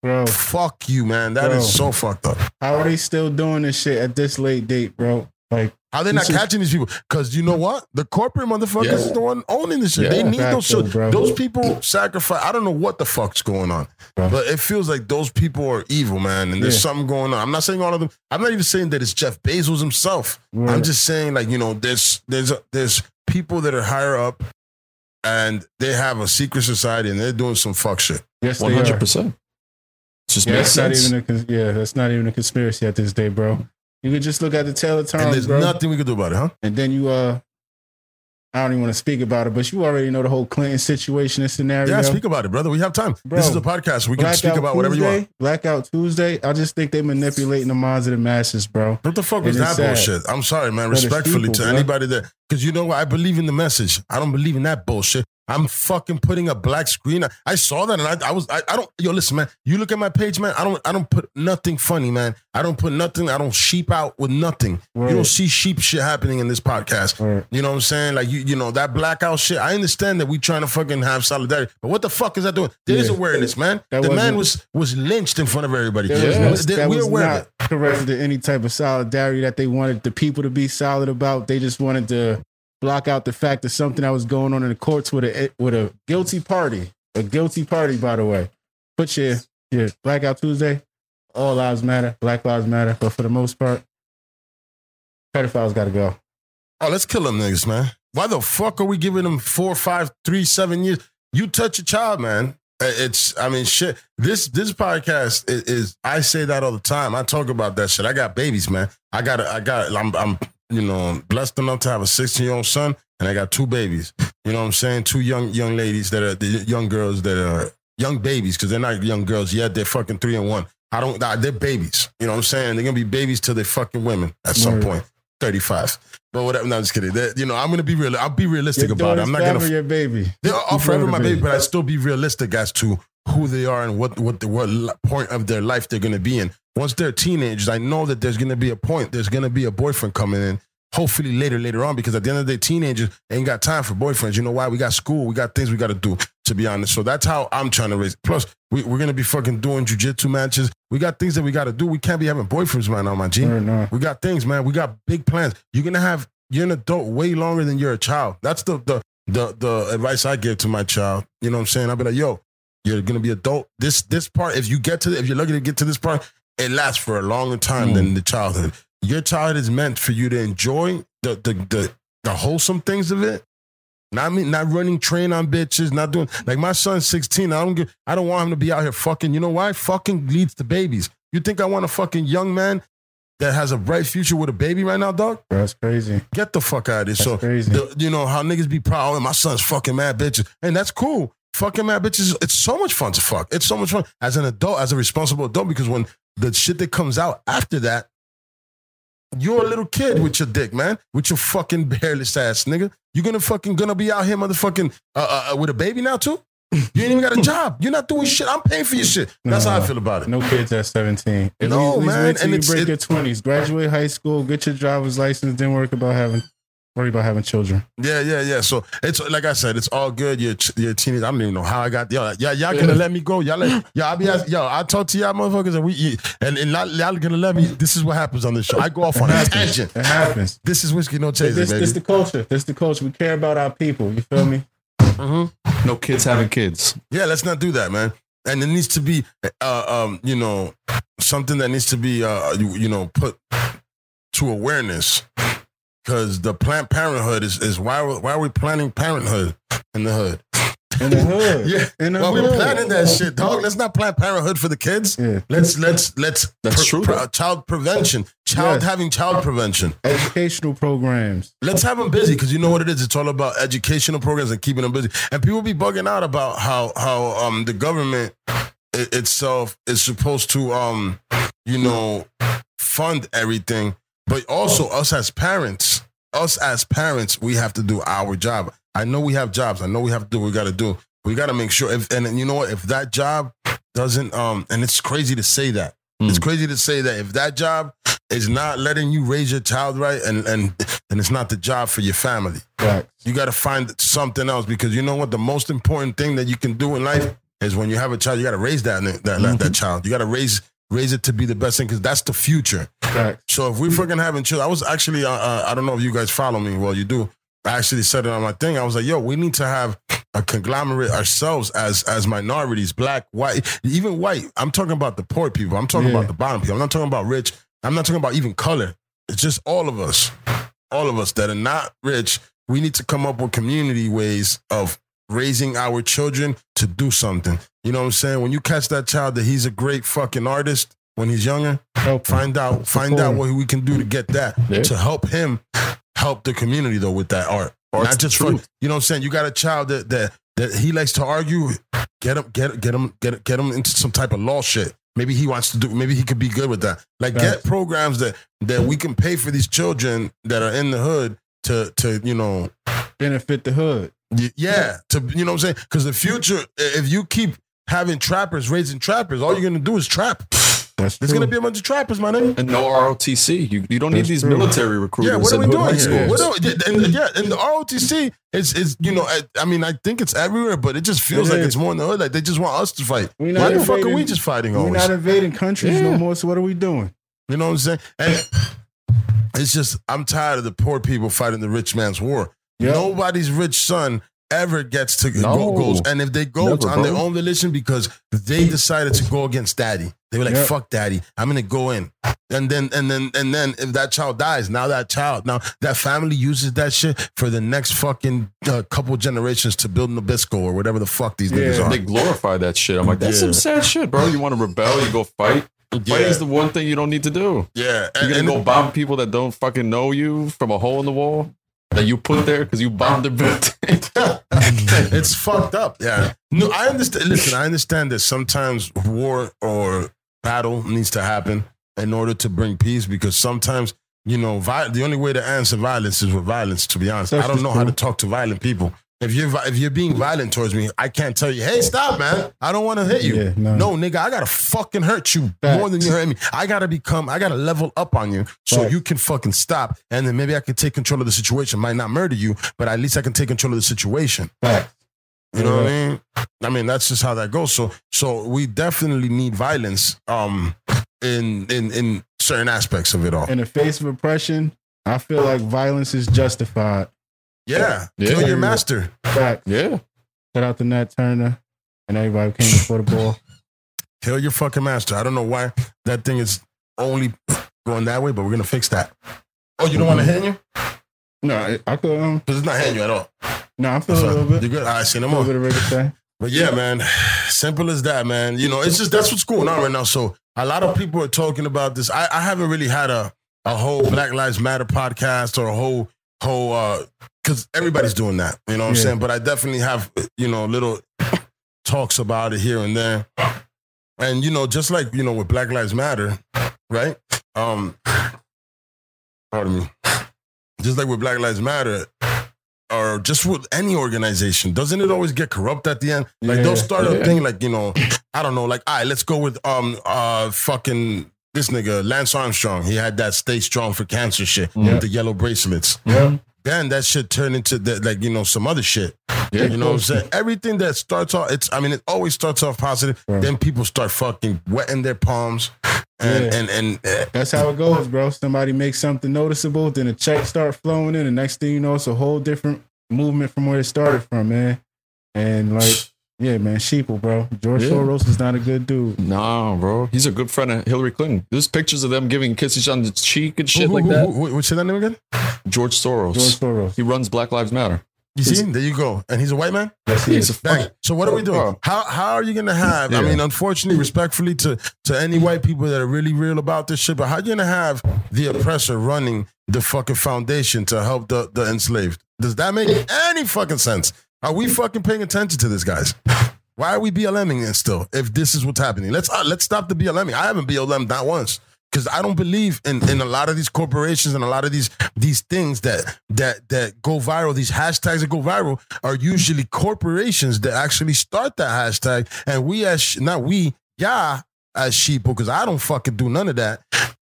Bro, Fuck you, man. That is Bro. so fucked up. how are they still doing this shit at this late date, bro? Like, How they not is- catching these people? Because you know what? The corporate motherfuckers Yeah. is the one owning this shit. Yeah. they need those though, bro. Those people sacrifice. I don't know what the fuck's going on, Bro. but it feels like those people are evil, man. And there's Yeah. something going on. I'm not saying all of them. I'm not even saying that it's Jeff Bezos himself. I'm just saying, like you know, there's there's there's people that are higher up, and they have a secret society, and they're doing some fuck shit. yes, one hundred percent. Just Yeah, makes that's not even a yeah, that's not even a conspiracy at this day, bro. You could just look at the tail of and there's bro. nothing we can do about it, huh? and then you uh I don't even want to speak about it, but you already know the whole Clinton situation and scenario. Yeah, speak about it, brother. We have time. Bro. this is a podcast. We can speak Blackout about whatever you want. Blackout Tuesday. I just think they manipulating the minds of the masses, bro. What the fuck was that sad. bullshit? I'm sorry, man. Respectfully people, to bro. anybody that, because you know what? I believe in the message. I don't believe in that bullshit. I'm fucking putting a black screen. I, I saw that and I, I was, I, I don't, yo, listen, man. You look at my page, man. I don't, I don't put nothing funny, man. I don't put nothing. I don't sheep out with nothing. Word. You don't see sheep shit happening in this podcast. Word. You know what I'm saying? Like you, you know that blackout shit. I understand that we trying to fucking have solidarity, but what the fuck is that doing? There is Yeah. awareness, man. That the man was was lynched in front of everybody. Was Yeah. no- They- that we're was aware of not it. correct to any type of solidarity that they wanted the people to be solid about. They just wanted to block out the fact of something that was going on in the courts with a with a guilty party. A guilty party, by the way. But yeah, yeah, Blackout Tuesday, all lives matter, Black Lives Matter. But for the most part, pedophiles gotta go. Oh, let's kill them niggas, man. Why the fuck are we giving them four, five, three, seven years? You touch a child, man. Uh, It's, I mean, shit. This this podcast is, is, I say that all the time. I talk about that shit. I got babies, man. I got, I got, I'm, I'm, you know, blessed enough to have a 16 year old son, and I got two babies. You know what I'm saying? Two young young ladies that are the young girls that are young babies because they're not young girls yet. They're fucking three and one. I don't. They're babies. You know what I'm saying? They're gonna be babies till they fucking women at some point. 35. But whatever. No, I'm just kidding. They- you know, I'm gonna be real. I'll be realistic Your about it. I'm not gonna. forever your baby. They're all uh, forever my baby. baby, but I still be realistic as to who they are and what what the what point of their life they're gonna be in. Once they're teenagers, I know that there's gonna be a point. There's gonna be a boyfriend coming in. Hopefully later, later on, because at the end of the day, teenagers ain't got time for boyfriends. You know why? We got school, we got things we got to do. To be honest, so that's how I'm trying to raise. Plus, we, we're gonna be fucking doing jujitsu matches. We got things that we got to do. We can't be having boyfriends right now, my G. We got things, man. We got big plans. You're gonna have you're an adult way longer than you're a child. That's the the the the advice I give to my child. You know what I'm saying? I'll be like, yo, you're gonna be adult. This this part, if you get to if you're lucky to get to this part, it lasts for a longer time than hmm. the childhood. Your childhood is meant for you to enjoy the the the, the wholesome things of it. Not me, not running train on bitches, not doing like my son's 16. I don't give, I don't want him to be out here fucking. You know why? Fucking leads to babies. You think I want a fucking young man that has a bright future with a baby right now, dog? Bro, that's crazy. Get the fuck out of here. That's so the- you know how niggas be proud. Oh, my son's fucking mad bitches, and that's cool. Fucking mad bitches. It's so much fun to fuck. It's so much fun as an adult, as a responsible adult, because when the shit that comes out after that, you're a little kid with your dick, man, with your fucking hairless ass nigga. You're gonna fucking gonna be out here, motherfucking, uh, uh, uh, with a baby now too? You ain't even got a job. You're not doing shit. I'm paying for your shit. That's how I feel about it. No kids at 17. At No, least, least man, till and you break it- your 20s. Graduate high school, get your driver's license, then worry about having worry about having children. Yeah, yeah, yeah. So it's like I said, it's all good. You're, you're a teenager. I don't even know how I got y'all. Y'all, y'all gonna let me go. Y'all, let, y'all, I be asking, yo, I talk to y'all motherfuckers, and we, and, and y'all, y'all gonna let me. This is what happens on this show. I go off on a tangent. It happens. This is whiskey no chaser, This, baby. this the culture. This the culture. We care about our people. You feel me? No kids having kids. yeah, let's not do that, man. And it needs to be, uh, um, you know, something that needs to be, uh, you, you know, put to awareness. Because the Planned Parenthood is, is why why are we planning parenthood in the hood? In the hood. Yeah, In the well, hood. we're planning that shit, dog. Let's not plan parenthood for the kids. Yeah. Let's let's let's That's true, though. child prevention, child Yes. having child prevention. Educational programs. Let's have them busy because you know what it is. It's all about educational programs and keeping them busy. And people be bugging out about how how um the government i- itself is supposed to um you know fund everything, but also us as parents, us as parents, we have to do our job. I know we have jobs. I know we have to do what we got to do. We got to make sure. If and you know what, if that job doesn't um, and it's crazy to say that. It's crazy to say that if that job is not letting you raise your child right, and and and it's not the job for your family, Facts. you got to find something else because you know what the most important thing that you can do in life is when you have a child you got to raise that that, that child you got to raise raise it to be the best thing because that's the future. Facts. so if we're freaking having children i was actually uh, uh, i don't know if you guys follow me. Well you do. I actually said it on my thing. I was like yo we need to have a conglomerate ourselves as as minorities black white even white. I'm talking about the poor people. I'm talking Yeah. about the bottom people. I'm not talking about rich. I'm not talking about even color. It's just all of us. All of us that are not rich, we need to come up with community ways of raising our children to do something. You know what I'm saying? When you catch that child that he's a great fucking artist when he's younger, Help. find out find out what we can do to get that Yeah. to help him help the community though with that art. Art's Not just for, you know what I'm saying? You got a child that that that he likes to argue, get him get get him get get him into some type of law shit. Maybe he wants to do maybe he could be good with that. Like get programs that that we can pay for these children that are in the hood to to you know Benefit the hood. yeah to you know what I'm saying because the future if you keep having trappers raising trappers all you're gonna do is trap That's there's true. gonna be a bunch of trappers my nigga And no ROTC. You, you don't need these true. military recruiters. yeah what are we doing high here schools. what are, we- and, yeah and the ROTC is is you know I, I mean I think it's everywhere but it just feels It like is. it's more in the hood like they just want us to fight We why not the fuck are we just fighting We're always not invading countries Yeah. no more. So what are we doing? You know what I'm saying? And it's just I'm tired of the poor people fighting the rich man's war. Yep. Nobody's rich son ever gets to No. go, goes, and if they go Never, on their own volition because they decided to go against daddy, they were like, Yep. "Fuck daddy, I'm gonna go in." And then and then and then if that child dies, now that child, now that family uses that shit for the next fucking uh, couple generations to build Nabisco or whatever the fuck these niggas are. They glorify that shit. I'm like, that's Yeah. some sad shit, bro. You want to rebel, you go fight. Yeah. Fight is the one thing you don't need to do. yeah, You're and, gonna and- go bomb people that don't fucking know you from a hole in the wall that you put there because you bombed their building. it's fucked up. Yeah. No, I understand. Listen, I understand that sometimes war or battle needs to happen in order to bring peace because sometimes, you know, vi- the only way to answer violence is with violence, to be honest. That's I don't just know how to talk to violent people. If you're if you're being violent towards me, I can't tell you, hey, stop, man. I don't want to hit you. Yeah, no. no. nigga, I gotta fucking hurt you Facts. more than you hurt me. I gotta become, I gotta level up on you so Facts. you can fucking stop. And then maybe I can take control of the situation. Might not murder you, but at least I can take control of the situation. Facts. You know what I mean? I mean, that's just how that goes. So, so we definitely need violence, um, in in in certain aspects of it all. In the face of oppression, I feel like violence is justified. Yeah, Yeah. kill your master. Facts. Yeah. Shout out to Nat Turner and everybody who came before the ball. Kill your fucking master. I don't know why that thing is only going that way, but we're gonna fix that. Oh, you don't want to hit you? No, I, I could. Um, Because it's not hitting you at all. no, I'm feeling a little bit. You bit. good? All right, see no more. A little more. bit of ricochet. But yeah, man, simple as that, man. You know, it's just that's what's going on right now. So a lot of people are talking about this. I, I haven't really had a a whole Black Lives Matter podcast or a whole whole uh because everybody's doing that. You know what I'm saying? But I definitely have you know little talks about it here and there. And you know, just like you know with Black Lives Matter, right? Um, pardon me. Just like with Black Lives Matter, or just with any organization, doesn't it always get corrupt at the end? Like Yeah. they'll start a Yeah. thing like you know, I don't know, like all right, let's go with um uh fucking this nigga Lance Armstrong. He had that stay strong for cancer shit Yeah. with the yellow bracelets. Yeah. Then that shit turn into the, like you know some other shit. Yeah. You know what I'm saying? Everything that starts off, it's I mean, it always starts off positive. Right. Then people start fucking wetting their palms, and Yeah. and and uh, That's how it goes, bro. Somebody makes something noticeable, then a check start flowing in, and next thing you know, it's a whole different movement from where it started from, man. And like, yeah, man, sheeple, bro. George Yeah. Soros is not a good dude. Nah, bro. He's a good friend of Hillary Clinton. There's pictures of them giving kisses on the cheek and shit who, like who, that. Who, who, what's that name again? George Soros. George Soros. He runs Black Lives Matter. You see, there you go. And he's a white man. Yes, he He's is. a Dang. fuck. So what are we doing? How how are you gonna have? I mean, unfortunately, respectfully to to any white people that are really real about this shit, but how are you gonna have the oppressor running the fucking foundation to help the the enslaved? Does that make any fucking sense? Are we fucking paying attention to this, guys? Why are we BLMing it still? If this is what's happening, let's uh, let's stop the BLMing. I haven't BLM not once because I don't believe in in a lot of these corporations and a lot of these these things that that that go viral. These hashtags that go viral are usually corporations that actually start that hashtag, and we as not we, yeah, as sheep because I don't fucking do none of that.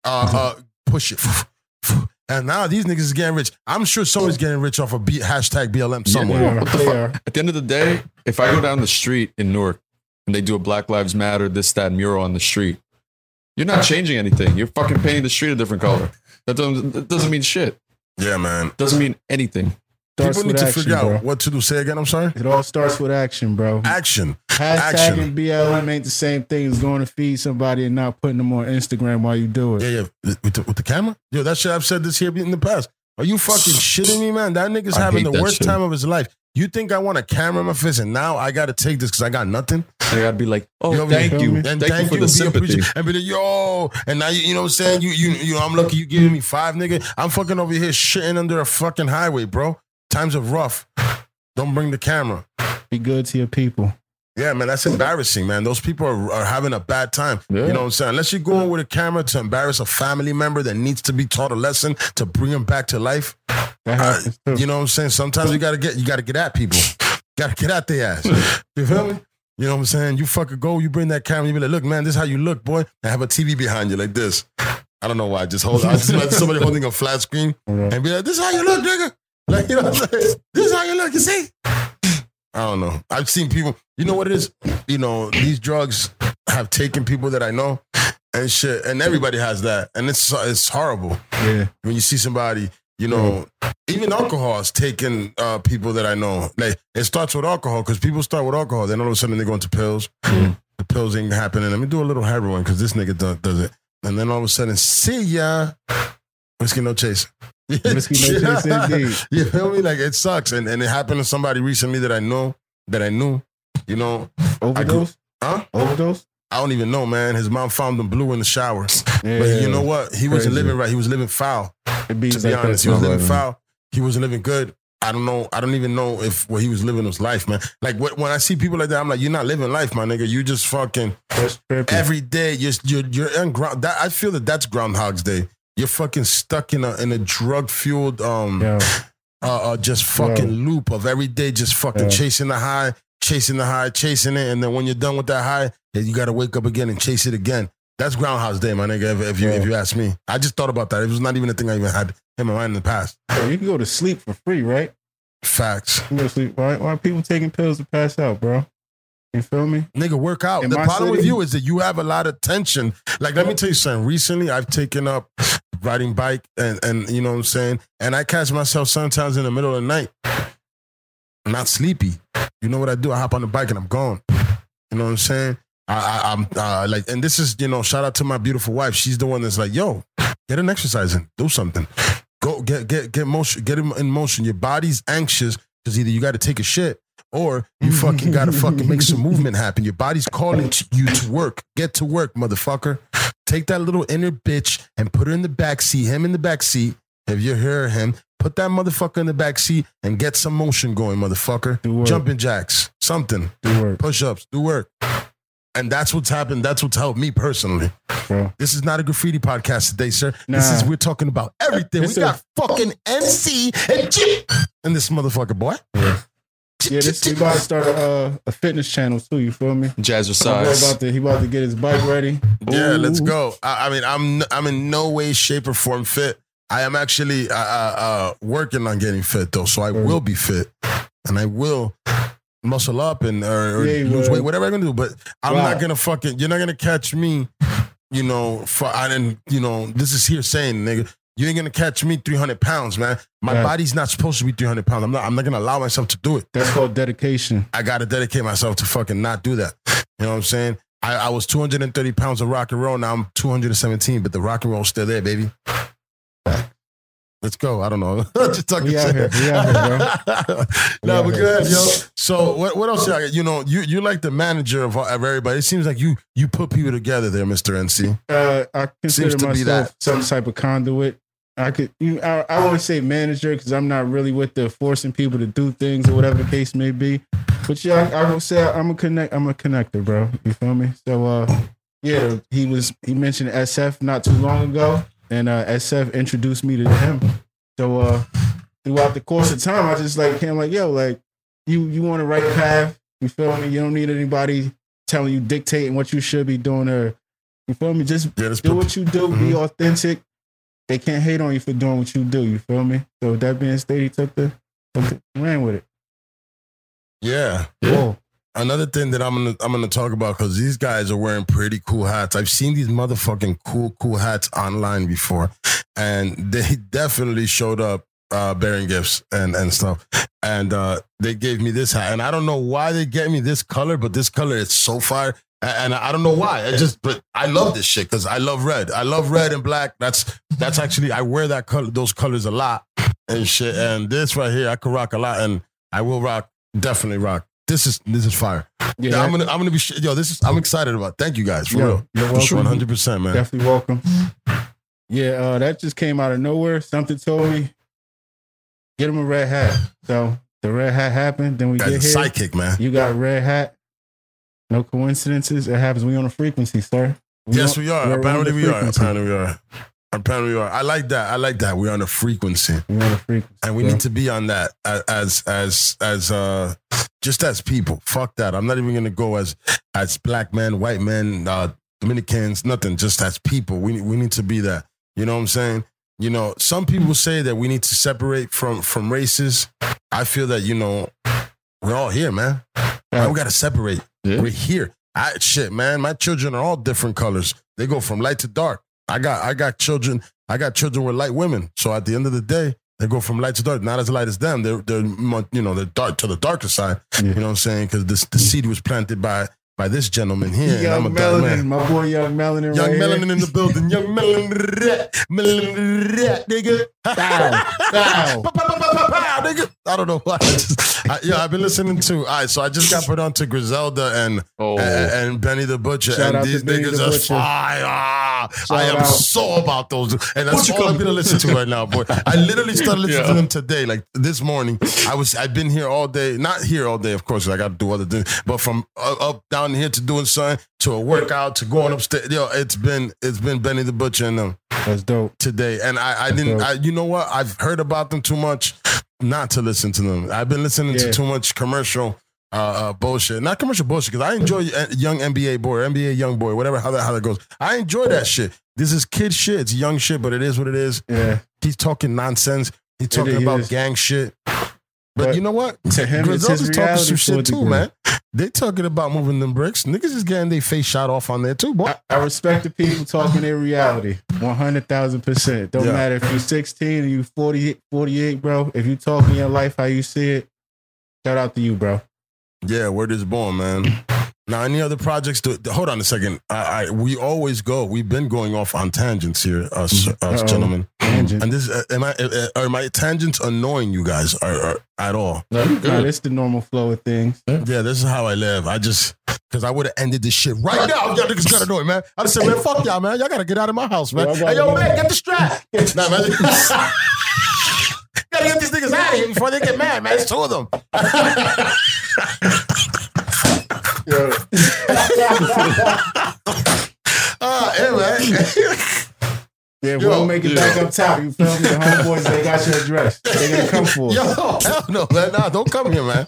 Uh, uh push it. And now these niggas is getting rich. I'm sure someone's oh. getting rich off of B- hashtag BLM somewhere. They are. At the end of the day, if I go down the street in Newark and they do a Black Lives Matter, this, that mural on the street, you're not changing anything. You're fucking painting the street a different color. That doesn't, that doesn't mean shit. Yeah, man. Doesn't mean anything. Starts People need with to action, figure bro. out what to do. Say again. I'm sorry. It all starts with action, bro. Action. Hashtag action. and BLM ain't the same thing as going to feed somebody and not putting them on Instagram while you do it. Yeah, yeah. With the, with the camera? Yo, that shit I've said this here in the past. Are you fucking shitting me, man? That nigga's I having the worst shit. time of his life. You think I want a camera in my face and now I gotta take this because I got nothing? I gotta be like, oh, You know, thank feel you. me? And Thank, you for be the sympathy. appreciative. And be like, yo, and now you, you know what I'm saying? You, you, you know, I'm lucky you giving me five, nigga. I'm fucking over here shitting under a fucking highway, bro. Times are rough. Don't bring the camera. Be good to your people. Yeah, man, that's embarrassing, man. Those people are, are having a bad time. Yeah. You know what I'm saying? Unless you go going with a camera to embarrass a family member that needs to be taught a lesson to bring them back to life. Uh, too. You know what I'm saying? Sometimes you gotta get you gotta get at people. You gotta get at their ass. You feel me? You know what I'm saying? You fucking go, you bring that camera, you be like, look, man, this is how you look, boy. And have a TV behind you like this. I don't know why. Just hold I just imagine somebody holding a flat screen and be like, this is how you look, nigga. Like, you know what I'm saying? This is how you look, you see? I don't know. I've seen people, you know what it is? You know, these drugs have taken people that I know and shit, and everybody has that. And it's it's horrible Yeah. when you see somebody, you know, even alcohol has taken uh, people that I know. Like it starts with alcohol because people start with alcohol, then all of a sudden they go into pills. The pills ain't happening. Let me do a little heroin because this nigga does, does it, and then all of a sudden, see ya, whiskey no chase. Whiskey no chase indeed. You feel me? Like it sucks, and and it happened to somebody recently that I know that I knew. You know, Overdose? huh? Overdose? I don't even know, man. His mom found him blue in the shower. Yeah. But you know what? He wasn't living right. He was living foul. To be like honest, he was living right, foul. He wasn't living good. I don't know. I don't even know if what he was living was life, man. Like when I see people like that, I'm like, you're not living life, my nigga. You just fucking That's every day. You're you're you're in ground. That I feel that that's Groundhog's Day. You're fucking stuck in a in a drug fueled um Yo, uh, uh just fucking Yeah. loop of every day, just fucking Yeah. chasing the high, chasing the high, chasing it, and then when you're done with that high, then you got to wake up again and chase it again. That's Groundhog's Day, my nigga. If, if you Yeah. if you ask me, I just thought about that. It was not even a thing I even had in my mind in the past. Bro, you can go to sleep for free, right? Facts, You go to sleep. Why, why are people taking pills to pass out, bro? You feel me? nigga. Work out. In the problem with you is that you have a lot of tension. Like, let me tell you something. Recently, I've taken up riding bike, and and you know what I'm saying. And I catch myself sometimes in the middle of the night, not sleepy. You know what I do? I hop on the bike and I'm gone. You know what I'm saying? I, I, I'm uh, like, and this is you know, shout out to my beautiful wife. She's the one that's like, yo, get an exercise in, do something, go get get get motion, get him in motion. Your body's anxious because either you got to take a shit or you fucking got to fucking make some movement happen. Your body's calling to you to work. Get to work, motherfucker. Take that little inner bitch and put her in the back seat. Him in the back seat. If you hear him, put that motherfucker in the back seat and get some motion going, motherfucker. Do work. Jumping jacks, something Do work, push ups, do work. And that's what's happened. That's what's helped me personally. bro. This is not a graffiti podcast today, sir. This is we're talking about everything. This we got fucking MC and G and this motherfucker boy. Yeah. Yeah, this we about to start a, uh, a fitness channel too. You feel me? My boy Jazzercise. about to he about to get his bike ready. Yeah, Ooh. let's go. I, I mean, I'm I'm in no way, shape, or form fit. I am actually uh, uh, uh, working on getting fit though, so I Word. will be fit, and I will muscle up and or, or Yeah, lose will. weight, whatever I'm gonna do. But I'm Wow. not gonna fucking. You're not gonna catch me. You know, for I didn't. You know, this is here saying, nigga. You ain't gonna catch me 300 pounds, man. My Right. body's not supposed to be 300 pounds. I'm not. I'm not gonna allow myself to do it. That's called dedication. I got to dedicate myself to fucking not do that. You know what I'm saying? I, I was 230 pounds of rock and roll. Now I'm 217, but the rock and roll's still there, baby. Let's go. I don't know. Just talking out shit. out here, no, but good, yo. So what? What else? you got? You know, you you like the manager of, of everybody. It seems like you you put people together there, Mister NC. Uh, I consider Seems to be myself some type of conduit. I could, you, I, I won't say manager because I'm not really with the forcing people to do things or whatever the case may be. But yeah, I, I will say I'm a connect. I'm a connector, bro. You feel me? So, uh, yeah, he was. He mentioned SF not too long ago, and uh, SF introduced me to him. So, uh, throughout the course of time, I just like came like, yo, like you, you want the right path. You feel me? You don't need anybody telling you, dictating what you should be doing, or you feel me? Just Yeah, do what you do, be authentic. They can't hate on you for doing what you do. You feel me? So with that being stated, he took the, took the ran with it. yeah. Whoa. Another thing that I'm gonna I'm gonna talk about because these guys are wearing pretty cool hats. I've seen these motherfucking cool cool hats online before, and they definitely showed up uh, bearing gifts and and stuff. And uh, they gave me this hat, and I don't know why they gave me this color, but this color is so fire. And I don't know why. I just, but I love this shit because I love red. I love red and black. That's that's actually I wear that color, those colors a lot and shit. And this right here, I could rock a lot, and I will rock, definitely rock. This is this is fire. Yeah, I'm gonna I'm gonna be sh- yo. This is I'm excited about. Thank you guys for yo, real. You're welcome. 100 percent, man. Definitely welcome. Yeah, uh, that just came out of nowhere. Something told me, get him a red hat. So the red hat happened. Then we Guys, get here. sidekick, man. You got a red hat. No coincidences. It happens. We on a frequency, sir. Yes, on- we are. Apparently, we are. Apparently, we are. Apparently, we are. I like that. I like that. We're on a frequency, We're on a frequency. and we bro. need to be on that as as as uh just as people. Fuck that. I'm not even gonna go as as black men, white men, uh Dominicans, nothing. Just as people. We we need to be that. You know what I'm saying? You know, some people say that we need to separate from from races. I feel that you know we're all here, man. I don't gotta separate. Yeah. We're here. I shit, man. My children are all different colors. They go from light to dark. I got I got children. I got children with light women. So at the end of the day, they go from light to dark. Not as light as them. They're they're you know they're dark to the darker side. Yeah. You know what I'm saying? Because this the seed was planted by by this gentleman here. and I'm Young a melanin, man. my boy, young melanin. Young right melanin here. in the building. Young melanin. Melanin nigga. Bow, bow. Nigga. I don't know why. I, yeah, I've been listening to. All right, so I just got put on to Griselda and Oh, and, and Benny the Butcher, Shout and out to these Benny niggas the are Butcher. fire. I am out. so about those, and that's all I'm gonna listen to right now, boy. I literally started listening to them today, like this morning. I was, I've been here all day, not here all day, of course. I got to do other things, but from up, up down here to doing something, to a workout, to going upstairs. Yo, it's been, it's been Benny the Butcher and them That's dope. today, and I, I didn't. I, you know what? I've heard about them too much. Not to listen to them. I've been listening Yeah. to too much commercial uh, uh, bullshit. Not commercial bullshit because I enjoy young NBA boy, NBA young boy, whatever how that how that goes. I enjoy that shit. This is kid shit. It's young shit, but it is what it is. Yeah. He's talking nonsense. He's talking It about gang shit. But, But you know what? to him, it's Griselda's talking some shit too, degree. man. They talking about moving them bricks. Niggas is getting their face shot off on there too, boy. I, I respect the people talking their reality. 100,000%. Don't Yeah. matter if you're 16 and you 40, 48, bro. If you talking your life how you see it, shout out to you, bro. Yeah, word is born, man. Now, any other projects? Hold on a second. I, I we always go. We've been going off on tangents here, us, us gentlemen. Tangent. And this, uh, am I? Uh, are my tangents annoying you guys at all? No, it's the normal flow of things. Yeah, this is how I live. I just because I would have ended this shit right now. Y'all niggas got annoying, man. I just have said, man, fuck y'all, man. Y'all gotta get out of my house, man. Y'all Hey, yo, man, get the strap. nah, man. gotta get these niggas out of here before they get mad, man. It's two of them. Uh, hey, man. Yeah, Yo, we'll make it back up top. You feel me? The homeboys, they got your address. They gonna come for Yo, us. hell no, man. Nah, don't come here, man.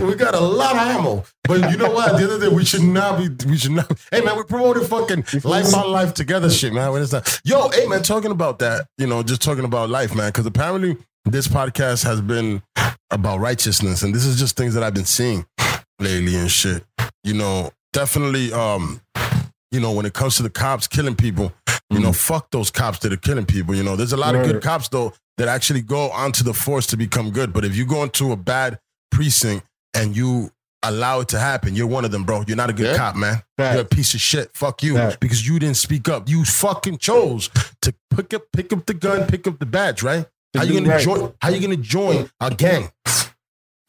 We got a lot of ammo. But you know what? At the end of the day, we should not be, we should not. Hey, man, we're promoting fucking life on life together shit, man. When it's not, yo, hey, man, talking about that, you know, just talking about life, man, because apparently this podcast has been about righteousness. And this is just things that I've been seeing lately and shit. You know, definitely, um, you know, when it comes to the cops killing people, you know, fuck those cops that are killing people. You know, there's a lot of good cops though that actually go onto the force to become good. But if you go into a bad precinct and you allow it to happen, you're one of them, bro. You're not a good Yeah. cop, man. Facts. You're a piece of shit. Fuck you. Facts. Because you didn't speak up. You fucking chose to pick up pick up the gun, pick up the badge, right? How you gonna right. join how you gonna join a gang?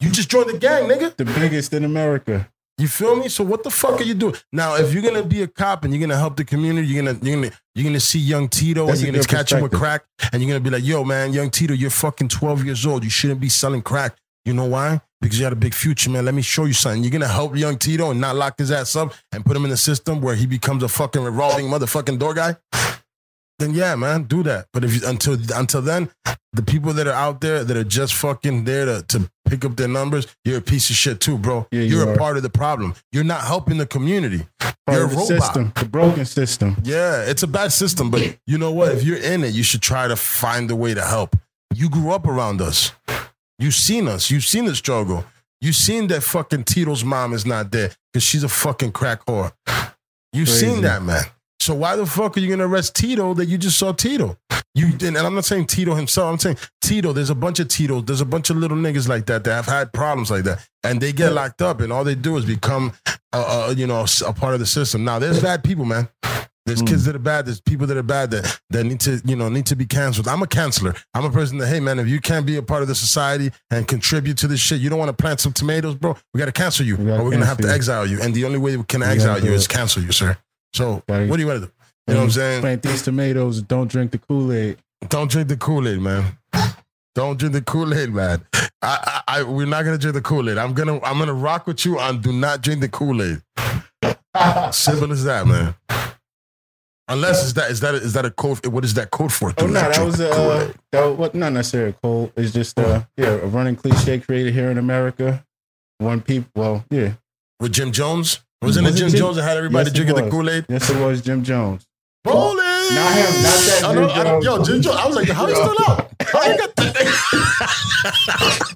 You just joined the gang, nigga. The biggest in America. You feel me? So what the fuck are you doing now? If you're gonna be a cop and you're gonna help the community, you're gonna you're gonna you're gonna see young Tito That's and you're gonna catch him with crack and you're gonna be like, "Yo, man, young Tito, you're fucking 12 years old. You shouldn't be selling crack." You know why? Because you had a big future, man. Let me show you something. You're gonna help young Tito and not lock his ass up and put him in the system where he becomes a fucking revolving motherfucking door guy. Then yeah, man, do that. But if you, until until then, the people that are out there that are just fucking there to, to pick up their numbers, you're a piece of shit too, bro. Yeah, you you're a part of the problem. You're not helping the community. Part You're a the robot. system. The broken system. Yeah, it's a bad system, but you know what? If you're in it, you should try to find a way to help. You grew up around us. You've seen us. You've seen the struggle. You've seen that fucking Tito's mom is not there because she's a fucking crack whore. You've Crazy. seen that, man. So why the fuck are you gonna arrest Tito that you just saw Tito? You and I'm not saying Tito himself. I'm saying Tito. There's a bunch of Titos. There's a bunch of little niggas like that that have had problems like that, and they get locked up, and all they do is become, a, a, you know, a part of the system. Now there's bad people, man. There's kids hmm. that are bad. There's people that are bad that, that need to, you know, need to be canceled. I'm a counselor. I'm a person that, hey man, if you can't be a part of the society and contribute to this shit, you don't want to plant some tomatoes, bro. We got to cancel you, We gotta or we're gonna have to you. exile you. And the only way we can gotta exile you is cancel you, sir. So Gotta- what do you want to do? You know what I'm saying? Plant these tomatoes. Don't drink the Kool Aid. Don't drink the Kool Aid, man. Don't drink the Kool Aid, man. I, I, I, we're not gonna drink the Kool Aid. I'm gonna, I'm gonna rock with you on do not drink the Kool Aid. Simple as that, man. Unless is that is that is that a code? What is that code for? Do Oh no, that was a uh, that was, not necessarily a cold. It's just uh yeah a running cliche created here in America. One people, well yeah, with Jim Jones. Wasn't Was it Jim, Jim- Jones that had everybody Yes, drinking the. Kool Aid? yes it was Jim Jones. Bowling. Not him, not that I know- Jim I know- Yo, Jones. Jim Jones. I was like, how he still out? How you got that?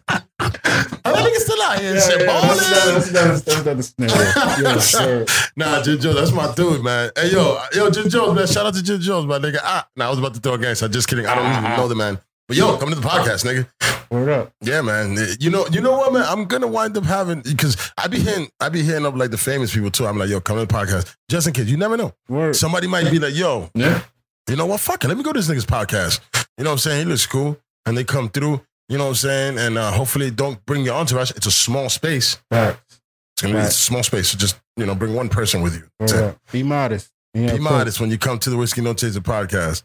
How that nigga still out here? and shit, bowling. that's, that's, that's, that's, that's, yeah, sir. Nah, Jim Jones, that's my dude, man. Hey, yo, yo, Jim Jones, man. Shout out to Jim Jones, my nigga. Ah, nah, I was about to throw a gangster. Just kidding. I don't even know the man. But yo, come to the podcast, nigga. Word up. Yeah, man. You know, you know what, man? I'm gonna wind up having because I be hearing, I be hearing up like the famous people too. I'm like, yo, come to the podcast, just in case. You never know. Word. Somebody might be like, yo, Yeah. you know what? Fuck it. Let me go to this nigga's podcast. You know what I'm saying? He looks cool. And they come through, you know what I'm saying? And uh, hopefully don't bring your entourage. It's a small space. Facts. It's gonna be a small space. So just, you know, bring one person with you. Be modest. Yeah, Be modest when you come to the Whiskey No Chaser podcast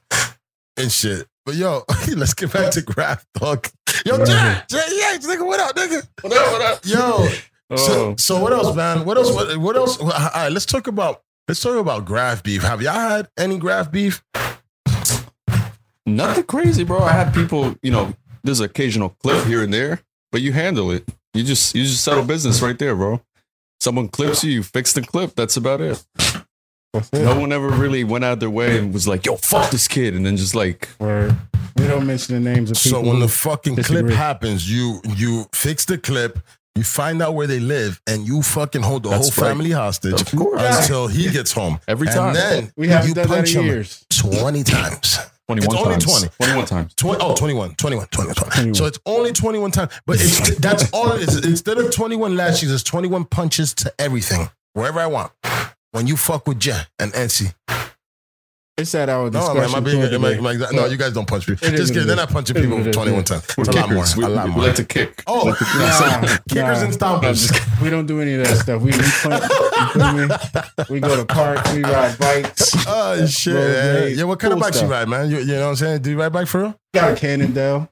and shit. But yo, let's get back to Graph Dog. Yo, Jay, Jay, yeah, nigga, what up, nigga? What up, what up? Yo, oh. so, Oh, so what else, man? What else? What, what else? All right, let's talk about let's talk about graph beef. Have y'all had any graph beef? nothing crazy, bro. I have people, you know, there's an occasional clip here and there, but you handle it. You just you just settle business right there, bro. Someone clips you, you fix the clip. That's about it. That's it. No one ever really went out their way and was like, "Yo, fuck this kid," and then just like, Word. We don't mention the names of people. So when the fucking disagree. clip happens, you you fix the clip, you find out where they live, and you fucking hold the That's whole right. family hostage Of course. until he gets home. Every and time. then we haven't you done that punch in him years. 20 times. 21 It's only times. 20. 21 times. 20, oh, 21, 21, 21, 20. 21. So it's only 21 times. But it's that's all it is. Instead of 21 lashes, it's 21 punches to everything, wherever I want. When you fuck with Jen and NC. It's at our No, discretion. man, am I being, toward the am I- am I- no, you guys don't punch people. Just kidding. They're not punching people what 21 times. It's a lot more. We, A lot we like to kick. Oh, Nah, kickers nah. and stompers. We don't do any of that stuff. We we, we go to parks. We ride bikes. Oh shit! Yeah, what kind of cool bike you ride, man? You, you know what I'm saying? Do you ride bike for real? Got a Cannondale.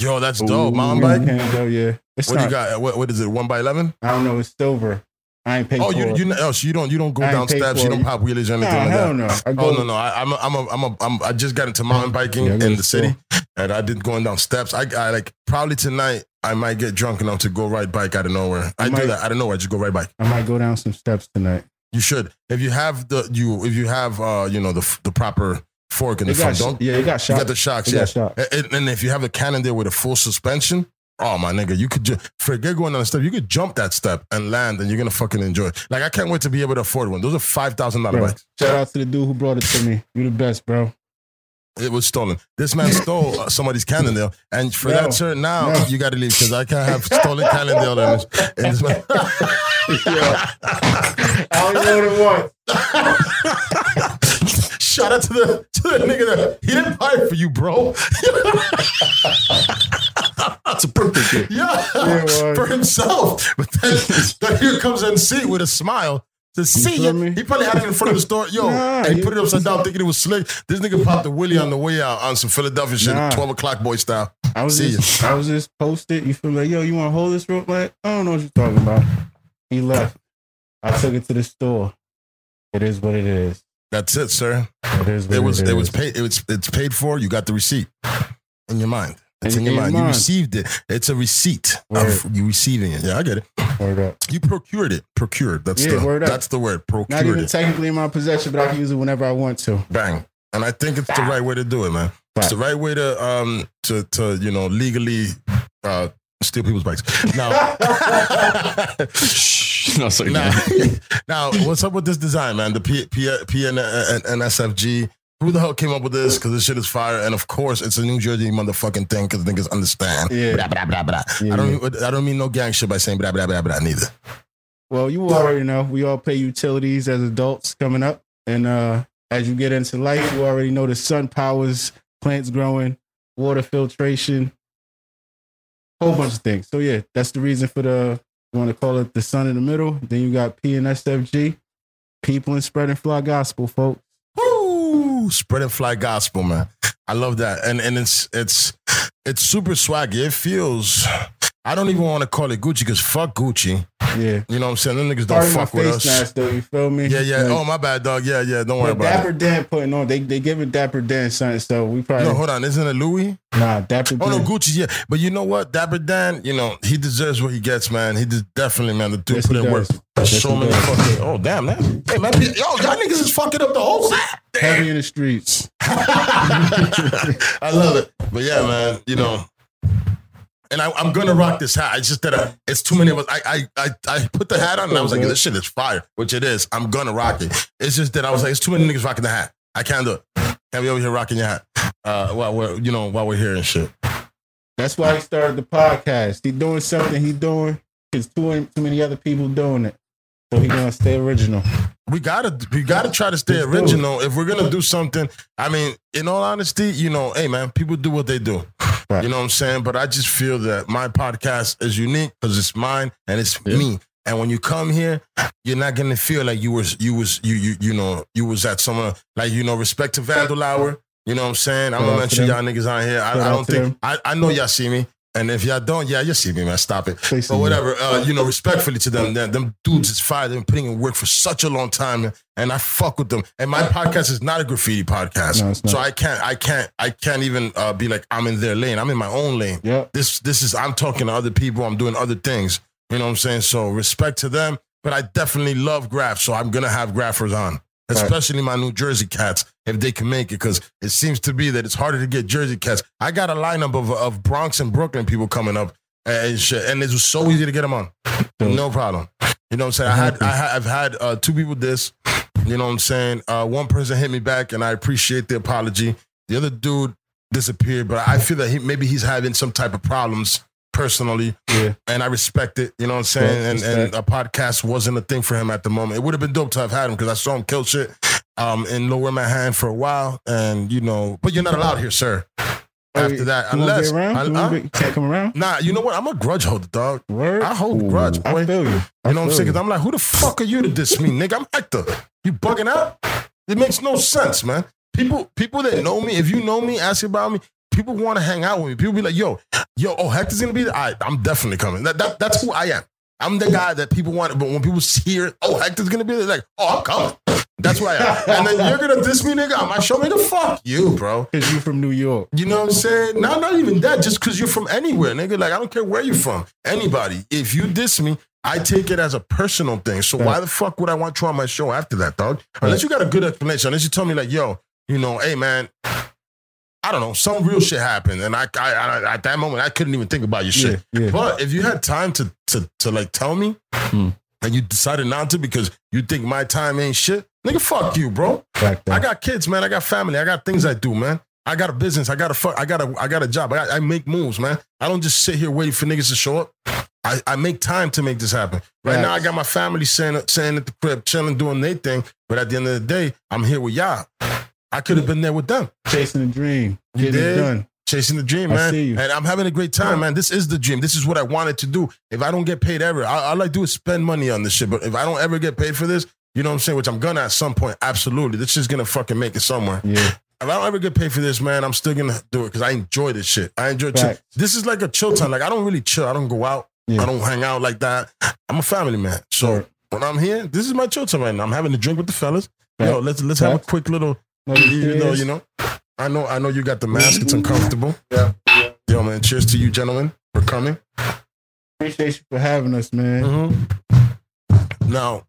Yo, that's Ooh. dope. Mountain bike. Cannondale, yeah. It's What do not, you got? What, what is it? One by eleven? I don't know. It's silver. I ain't paid Oh, for you it. you oh, so you don't you don't go I down steps. You don't pop wheelies or anything Nah, like hell that. no. I Oh no no! I, I'm a, I'm a, I'm a, I'm, I just got into mountain biking Yeah, in the city, and I did going down steps. I, I like probably tonight I might get drunk enough to go ride bike out of nowhere. I, do that. I don't know. I just go ride bike. I might go down some steps tonight. You should if you have the you if you have uh you know the the proper fork in the It got, front. Don't yeah, you got shocks. you got the shocks? It Yeah. shot. And, and if you have a Cannondale with a full suspension, oh my nigga, you could just forget going down the step. You could jump that step and land, and you're gonna fucking enjoy. it. Like I can't wait to be able to afford one. Those are five thousand dollar bikes. shout out to the dude who brought it to me. You're the best, bro. It was stolen. This man stole uh, somebody's Cannondale, and for No. that, sir, now No. you got to leave because I can't have stolen Cannondale in this. In this I only know it once. Shout out to the to the nigga that he didn't buy it for you, bro. It's a birthday gift. Yeah, for himself. But then, then here comes NC with a smile to see me? He probably had it in front of the store. Yo, Nah, and he put it upside down thinking it was slick. This nigga popped a Willie on the way out on some Philadelphia shit, Nah. 12 o'clock boy style. I was See just, I was just posted. You feel me? like, yo, you want to hold this rope? Like, I don't know what you're talking about. He left. I took it to the store. It is what it is. That's it, sir. It is what It was it, it was paid it was it's paid for. You got the receipt in your mind. It's in, your in mind. You received it. It's a receipt Word. of you receiving it. Yeah, I get it. Word up. You procured it. Procured. That's Yeah, the word up. that's the word. Not Procured even it. technically in my possession, but I can use it whenever I want to. Bang. And I think it's the right way to do it, man. It's the right way to um to to you know legally uh steal people's bikes. Now, No, sorry, now, now, what's up with this design, man? The P, P, P and, and, and SFG. Who the hell came up with this? Because this shit is fire, and of course, it's a New Jersey motherfucking thing. Because niggas understand. Yeah. Blah, blah, blah, blah. Yeah, I don't. Mean, I don't mean no gang shit by saying blah blah blah blah neither. Well, you already know we all pay utilities as adults coming up, and uh, as you get into life, you already know the sun powers plants growing, water filtration, whole bunch of things. So yeah, that's the reason for the you want to call it the sun in the middle. Then you got P and SFG, people and spreading fly gospel, folks. Spread and fly gospel, man. I love that, and and it's it's it's super swaggy. It feels. I don't even want to call it Gucci because fuck Gucci. Yeah, You know what I'm saying? Them niggas don't my fuck with face us. mask though. You feel me? Yeah, yeah. Like, oh, my bad, dog. Yeah, yeah. Don't worry about Dapper it. Dapper Dan putting on. They they giving Dapper Dan something. So we probably No, hold on. Isn't it Louis? nah Dapper Oh no, Gucci. Yeah, but you know what? Dapper Dan. You know he deserves what he gets, man. He just definitely, man. The dude Yes, put in work. Yes, so many fucking. Oh damn, man. Hey man, yo, y'all niggas is fucking up the whole set. Heavy in the streets. I love it. But yeah, man, you know. And I, I'm gonna rock this hat. It's just that uh, it's too many of us. I, I I I put the hat on and I was like, this shit is fire, which it is. I'm gonna rock it. It's just that I was like, it's too many niggas rocking the hat. I can't do it. Can't be over here rocking your hat uh, while we're you know while we're here and shit. That's why he started the podcast. He doing something he doing because too too many other people doing it. So he gonna stay original. We gotta we gotta try to stay original. If we're gonna do something, I mean, in all honesty, you know, hey man, people do what they do. Right. You know what I'm saying? But I just feel that my podcast is unique because it's mine and it's Yeah. me. And when you come here, you're not gonna feel like you was you was you you you know you was at someone uh, like you know respect to Vandal Hour. You know what I'm saying? I'm gonna mention y'all niggas on here. I, I don't think. I, I know y'all see me. And if y'all don't, yeah, you see me, man. Stop it. But whatever, uh, you know, respectfully to them, them, them dudes is fire. They've been putting in work for such a long time, man, and I fuck with them. And my podcast is not a graffiti podcast, No, so I can't, I can't, I can't even uh, be like I'm in their lane. I'm in my own lane. Yeah. This, this is I'm talking to other people. I'm doing other things. You know what I'm saying? So respect to them. But I definitely love graph, so I'm gonna have graphers on, especially my New Jersey cats if they can make it, because it seems to be that it's harder to get Jersey cats. I got a lineup of of Bronx and Brooklyn people coming up and shit, and it was so easy to get them on, no problem. You know what I'm saying? I had, I ha- I've had uh, two people this. You know what I'm saying? Uh, one person hit me back, and I appreciate the apology. The other dude disappeared, but I feel that he, maybe he's having some type of problems personally, Yeah. and I respect it. You know what I'm saying? Yeah, and and a podcast wasn't a thing for him at the moment. It would have been dope to have had him because I saw him kill shit um, in Lower Manhattan for a while, and you know, but you're not allowed here, sir. After that, unless around? I- You won't huh? get- you can't come around. nah, you know what? I'm a grudge holder, dog. Word. I hold a grudge, boy. I feel you. I You know what I'm saying? Because I'm like, who the fuck are you to diss me, nigga? I'm Hector. You bugging out? It makes no sense, man. People, people that know me, if you know me, ask about me. People want to hang out with me. People be like, yo, yo, oh, Hector's gonna be there. Right, I'm definitely coming. That, that, that's who I am. I'm the guy that people want. But when people hear, oh, Hector's gonna be there, like, oh, I'm coming. That's why. I am. And then you're gonna diss me, nigga. On my show, me the Fuck you, bro. Cause you from New York. You know what I'm saying? No, not even that. Just because you're from anywhere, nigga. Like, I don't care where you're from. Anybody. If you diss me, I take it as a personal thing. So why the fuck would I want you on my show after that, dog? Unless you got a good explanation. Unless you tell me, like, yo, you know, hey, man, I don't know, some real shit happened. And I, I, I at that moment, I couldn't even think about your shit. Yeah, yeah. But if you had time to, to, to like, tell me, Hmm. and you decided not to because you think my time ain't shit, nigga, fuck you, bro. I got kids, man. I got family. I got things I do, man. I got a business. I got a fuck. I got a. I got a job. I, got, I make moves, man. I don't just sit here waiting for niggas to show up. I, I make time to make this happen. Right now, I got my family saying sitting at the crib, chilling, doing their thing. But at the end of the day, I'm here with y'all. I could have been there with them, Chasing the dream. You Getting it did? done. chasing the dream, I man. see you. And I'm having a great time, man. This is the dream. This is what I wanted to do. If I don't get paid ever, I- all I do is spend money on this shit. But if I don't ever get paid for this, you know what I'm saying? Which I'm gonna at some point. Absolutely, this is gonna fucking make it somewhere. Yeah. If I don't ever get paid for this, man, I'm still gonna do it because I enjoy this shit. I enjoy chill. This is like a chill time. Like I don't really chill. I don't go out. Yeah. I don't hang out like that. I'm a family man. So Sure. when I'm here, this is my chill time right now. I'm having a drink with the fellas. Yo, let's let's have a quick little. Even though you know, I know I know you got the mask. It's uncomfortable. Yeah. Yo, man. Cheers to you, gentlemen, for coming. Appreciate you for having us, man. Mm-hmm. Now,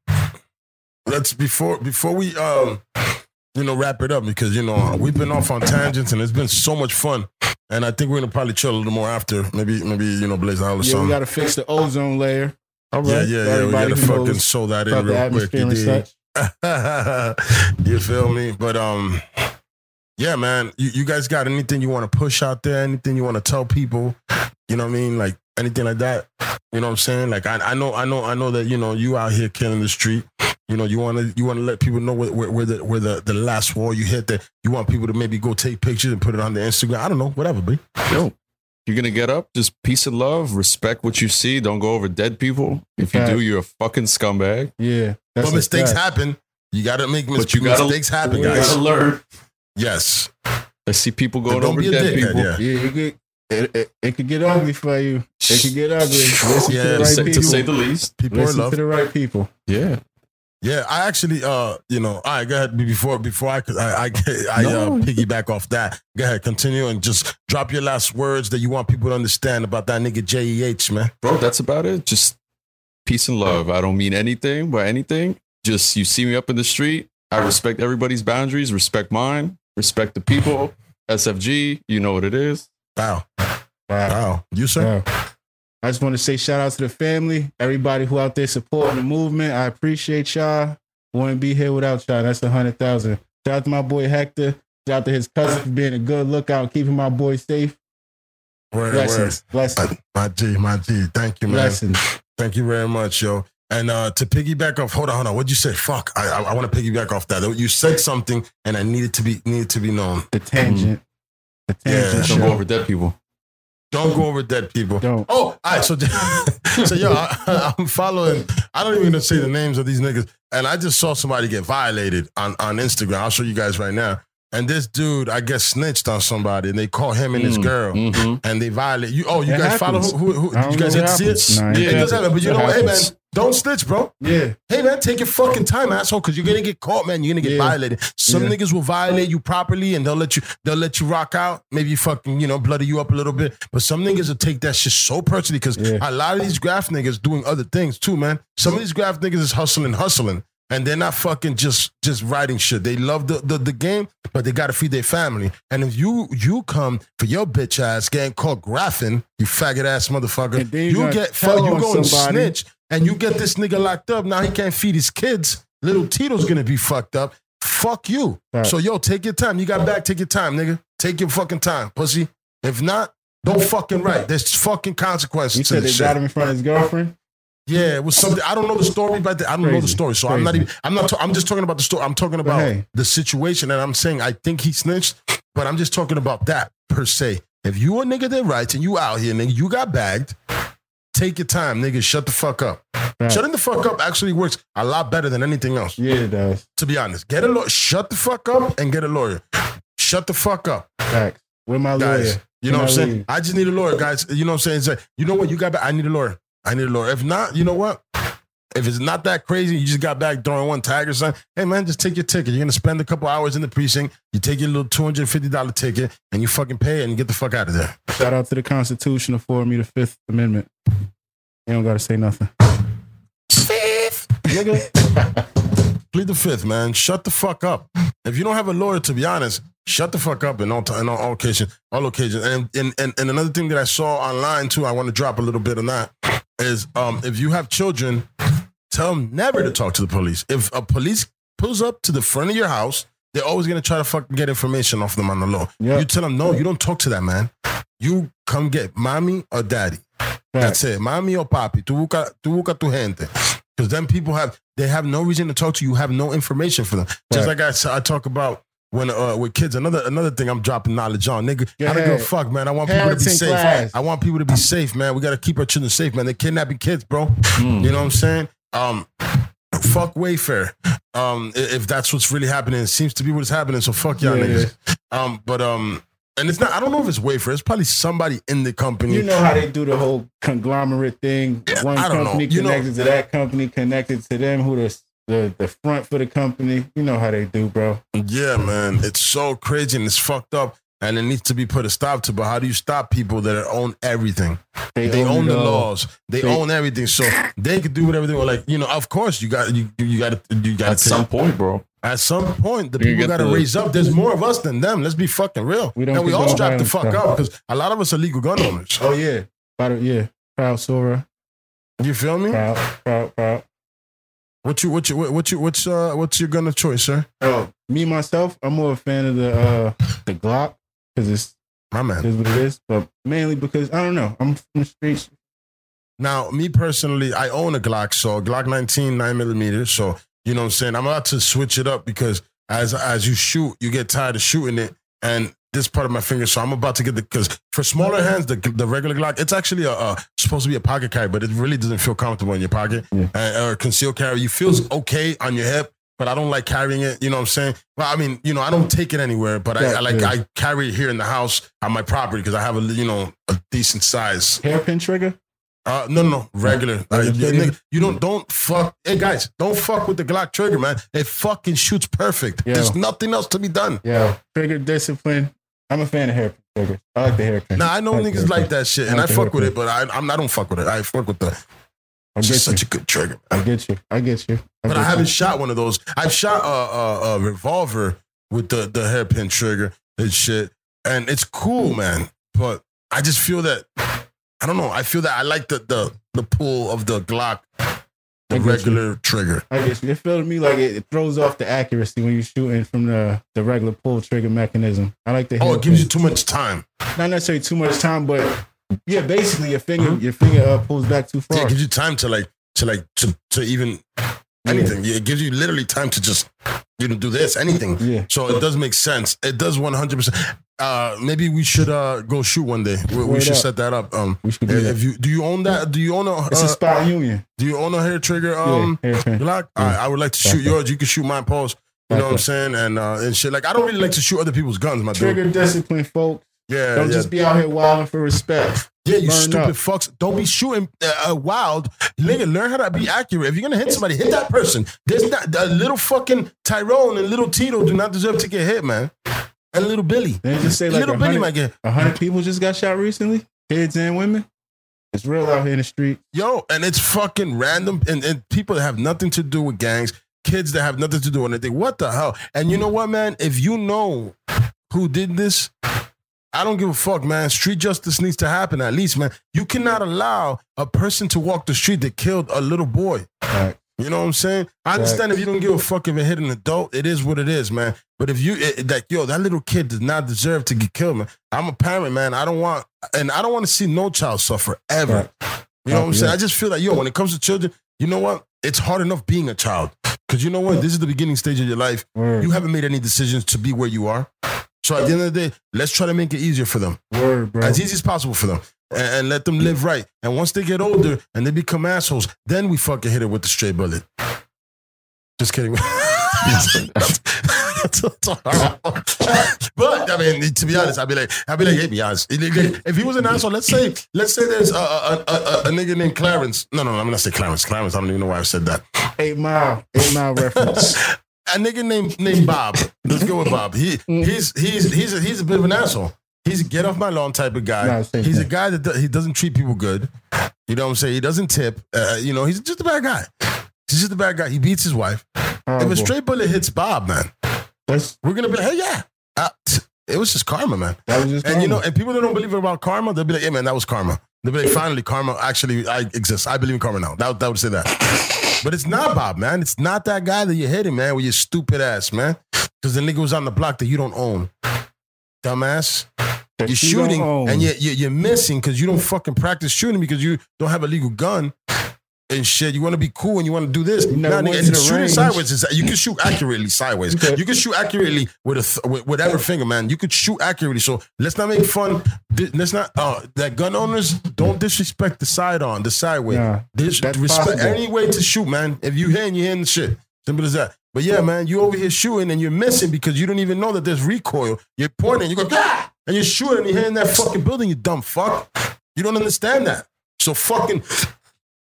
let's before before we um you know wrap it up because you know we've been off on tangents and it's been so much fun. And I think we're gonna probably chill a little more after. Maybe maybe you know Blaze Isle or Yeah, we got to fix the ozone layer. All right. yeah, yeah, yeah. We gotta fucking knows sew that in real quick. You, feel me? But um, yeah, man. You, you guys got anything you want to push out there? Anything you want to tell people? You know what I mean? Like anything like that? You know what I'm saying? Like I, I know, I know, I know that you know you out here killing the street. You know, you want to you want to let people know where, where, where the where the, the last wall you hit. That you want people to maybe go take pictures and put it on their Instagram. I don't know, whatever, B. Yo, you're gonna get up, just peace and love, respect what you see. Don't go over dead people. If you do, you're a fucking scumbag. Yeah. That's But mistakes fact. happen. You got to make mis- But you gotta- mistakes happen, you guys. gotta learn. Yes. I see people But going don't over be a dead dickhead. people. Yeah. Yeah, it could, it, it, it could get ugly for you. It could get ugly. Listen Yeah, to the right say, people. to say the least. People are love. to the right people. Yeah. Yeah, I actually, uh, you know, all right, go ahead. Before before I could, I I, I No. uh, piggyback off that. Go ahead, continue and just drop your last words that you want people to understand about that nigga J E H man. Bro, that's about it. Just peace and love. I don't mean anything by anything. Just you see me up in the street. I respect everybody's boundaries, respect mine, respect the people. SFG, you know what it is. Wow, Wow. wow, you sir. Yeah. I just want to say shout out to the family, everybody who out there supporting the movement. I appreciate y'all. Wouldn't be here without y'all. That's a hundred thousand. Shout out to my boy Hector. Shout out to his cousin for being a good lookout keeping my boy safe. Word, word. Blessings. Blessings. My G, my G. Thank you, man. Blessings. Thank you very much, yo. And uh, to piggyback off, hold on, hold on. What'd you say? Fuck, I I, I want to piggyback off that. You said something, and I needed to be needed to be known. The tangent. The Yeah. tangent. Don't show. go over dead people. Don't go over dead people. Don't. Oh, all right. So, so yo, I, I'm following. I don't even know say the names of these niggas, and I just saw somebody get violated on on Instagram. I'll show you guys right now. And this dude, I guess, snitched on somebody, and they caught him and his Mm, girl, mhm. and they violate you. Oh, you It guys follow who? who, who you guys know get to see it? happens. Nah, it it does happen, but you It know what? Hey man, don't snitch, bro. Yeah. Hey man, take your fucking time, asshole, because you're gonna get caught, man. You're gonna get Yeah. violated. Some Yeah. niggas will violate you properly, and they'll let you they'll let you rock out. Maybe fucking you know bloody you up a little bit. But some niggas will take that shit so personally because Yeah. a lot of these graph niggas doing other things too, man. Some of these graph niggas is hustling, hustling. And they're not fucking just just writing shit. They love the, the, the game, but they gotta feed their family. And if you you come for your bitch ass getting caught graphing, you faggot ass motherfucker, you get fuck, you go and snitch and you get this nigga locked up. Now he can't feed his kids. Little Tito's gonna be fucked up. Fuck you. Right. So yo, take your time. You got back. Take your time, nigga. Take your fucking time, pussy. If not, don't fucking write. There's fucking consequences You said they this got him in front of his girlfriend. Yeah, it was something. I don't know the story, but I don't know the story. So I'm not even. I'm not. I'm just talking about the story. I'm talking about hey. the situation, and I'm saying I think he snitched, but I'm just talking about that per se. If you a nigga that writes and you out here, nigga, you got bagged. Take your time, nigga. Shut the fuck up. Right. Shutting the fuck up actually works a lot better than anything else. Yeah, it does. To be honest, get a lawyer. Shut the fuck up and get a lawyer. Shut the fuck up, Facts. Where my guys. lawyer? You know what I'm saying? I just need a lawyer, guys. You know what I'm saying? Like, you know what? You got back. I need a lawyer. I need a lawyer. If not, you know what? If it's not that crazy, you just got back throwing one tag or something. Hey man, just take your ticket. You're gonna spend a couple hours in the precinct. You take your little two hundred fifty dollar ticket and you fucking pay it and you get the fuck out of there. Shout out to the Constitution affording me the Fifth Amendment. You don't gotta say nothing. Fifth, nigga. Plead the fifth, man. Shut the fuck up. If you don't have a lawyer, to be honest, shut the fuck up in all in all, all occasions, all occasions. And, and and and another thing that I saw online too, I want to drop a little bit on that is um if you have children, tell them never to talk to the police. If a police pulls up to the front of your house, they're always gonna try to fucking get information off them on the law. Yeah. You tell them no, you don't talk to that man. You come get mommy or daddy. That's it. mommy or papi. Tu busca, tu busca tu gente. Because then people have, they have no reason to talk to you. Have no information for them. Just Right. like I talk about when uh, with kids. Another another thing I'm dropping knowledge on. Nigga, Go I don't give a fuck, man. I want people to be safe. class. I want people to be safe, man. We got to keep our children safe, man. They're kidnapping kids, bro. Mm. You know what I'm saying? Um, fuck Wayfair. Um, if that's what's really happening, it seems to be what's happening. So fuck y'all Yeah, niggas. Um, but um, and it's not. I don't know if it's Wayfair. It's probably somebody in the company. You know how they do the whole conglomerate thing. Yeah, One I don't know. company You know- connected to that company, connected to them, who the, the the front for the company. You know how they do, bro. Yeah, man. It's so crazy and it's fucked up. And it needs to be put a stop to. But how do you stop people that own everything? They own it the laws. They They- own everything. So they could do whatever they want. Like, you know, of course you got you you got to you got At some point, bro. at some point the You people got to raise up. There's more of us than them. Let's be fucking real. We don't and we all condone strap the fuck though. up because a lot of us are legal gun owners. Oh yeah, yeah, proud Sora, You feel me? proud, proud, proud. What you what you what you what's uh what's your gun of choice, sir? Oh, me myself, I'm more a fan of the uh the Glock because it's My man. is what it is, but mainly because I don't know. I'm from the streets. Now, me personally, I own a Glock, so Glock 19, 9 millimeters. So, you know what I'm saying? I'm about to switch it up because as as you shoot, you get tired of shooting it. And this part of my finger, so I'm about to get the because for smaller hands, the the regular Glock, it's actually a, a supposed to be a pocket carry, but it really doesn't feel comfortable in your pocket. Yeah. Uh, or concealed carry, you feels okay on your hip, but I don't like carrying it. You know what I'm saying? Well, I mean, you know, I don't take it anywhere, but I, Yeah, I like yeah. I carry it here in the house on my property because I have a you know a decent size. Hairpin trigger. Uh, no, no, no, regular. Uh, trigger? nigga, you don't don't fuck. Hey guys, don't fuck with the Glock trigger, man. It fucking shoots perfect. Yeah. There's nothing else to be done. Yeah, trigger discipline. I'm a fan of hairpin triggers. I like the hair hairpin. Nah, I know like niggas like that shit, and I I like the fuck with it, but I, I'm I don't fuck with it. I fuck with the. I get just you. such a good trigger. I get you. I get you. But I haven't you. shot one of those. I've shot a, a, a revolver with the the hairpin trigger and shit, and it's cool, man. But I just feel that I don't know. I feel that I like the the the pull of the Glock, I the get you. regular trigger. I guess it feels to me like it, it throws off the accuracy when you're shooting from the, the regular pull trigger mechanism. I like the Oh, it gives you too much time. not necessarily too much time, but yeah, basically your finger your finger uh, pulls back too Yeah, far. it gives you time to like to like to to even anything. Yeah, it gives you literally time to just you know do this anything. Yeah. So it does make sense. It does one hundred percent. Uh, maybe we should uh go shoot one day. We, we should up. set that up. Um, We should do that. if you do you own that? Do you own a It's a uh, spot union. do you own a hair trigger? Um, yeah, hairpin. Glock. All right, I would like to shoot yours. You can shoot mine. Pause. You know what I'm saying? And uh, and shit. Like I don't really like to shoot other people's guns, my dude. Trigger discipline, folks. Yeah, Don't yeah. just be out here wilding for respect. Yeah, you stupid up. fucks. Don't be shooting uh, uh, wild. Nigga, learn how to be accurate. If you're gonna hit somebody, hit that person. There's not the little fucking Tyrone and little Tito do not deserve to get hit, man. And little Billy. Then just say like little a Billy hundred- might get hundred people just got shot recently, kids and women. It's real out here in the street. yo, and it's fucking random and, and people that have nothing to do with gangs, kids that have nothing to do with anything. What the hell? And you know what, man? If you know who did this, I don't give a fuck, man. Street justice needs to happen at least, man. You cannot allow a person to walk the street that killed a little boy. Right. You know what I'm saying? I understand if you don't give a fuck if it hit an adult, it is what it is, man. But if you it, like, yo, that little kid does not deserve to get killed, man. I'm a parent, man. I don't want, and I don't want to see no child suffer ever. You know what I'm saying? I just feel like, yo, when it comes to children, you know what? It's hard enough being a child because you know what? This is the beginning stage of your life. You haven't made any decisions to be where you are. So at the end of the day, let's try to make it easier for them word, bro. as easy as possible for them and, and let them live right. And once they get older and they become assholes, then we fucking hit it with the straight bullet. Just kidding. but I mean, to be honest, I'd be like, I'd be like, hey, be honest. If he was an asshole, let's say, let's say there's a, a, a, a, a nigga named Clarence. No, no, no, I'm not say Clarence. Clarence, I don't even know why I said that. Eight mile, eight mile reference. a nigga named named Bob. Let's go with Bob. He he's he's he's a, he's a bit of an asshole. He's a get off my lawn type of guy. No, he's a guy that do, he doesn't treat people good. You know what I'm saying? He doesn't tip. Uh, you know, he's just a bad guy. He's just a bad guy. He beats his wife. If a straight bullet hits Bob, man, That's, we're gonna be like, hey, yeah. Uh, it was just karma, man. that was just And you know, and people that don't believe about karma, they'll be like, "Hey, man, that was karma." They'll be like, "Finally, karma actually I exist. I believe in karma now." That, that would say that. But it's not Bob, man. It's not that guy that you're hitting, man, with your stupid ass, man. Because the nigga was on the block that you don't own, dumbass. You're shooting and you're, you're, you're missing because you don't fucking practice shooting because you don't have a legal gun and shit. You want to be cool and you want to do this. You Nah, nigga, to and the shooting range. sideways is you can shoot accurately sideways. Okay. You can shoot accurately with a th- with whatever finger, man. You could shoot accurately. So let's not make fun. Let's not. Uh, that gun owners don't disrespect the side on the sideway. Nah, Dis- respect possible. any way to shoot, man. If you hitting, you hitting the shit. Simple as that. But yeah, man, you over here shooting and you're missing because you don't even know that there's recoil. You're pointing, you go, ah! and you're shooting and you're hitting that fucking building, you dumb fuck. You don't understand that. So fucking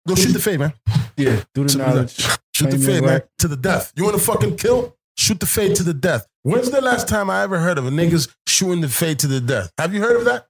go shoot the fade, man. yeah, do the knowledge. Shoot the fade, man, to the death. You want to fucking kill? Shoot the fade to the death. When's the last time I ever heard of a niggas shooting the fade to the death? Have you heard of that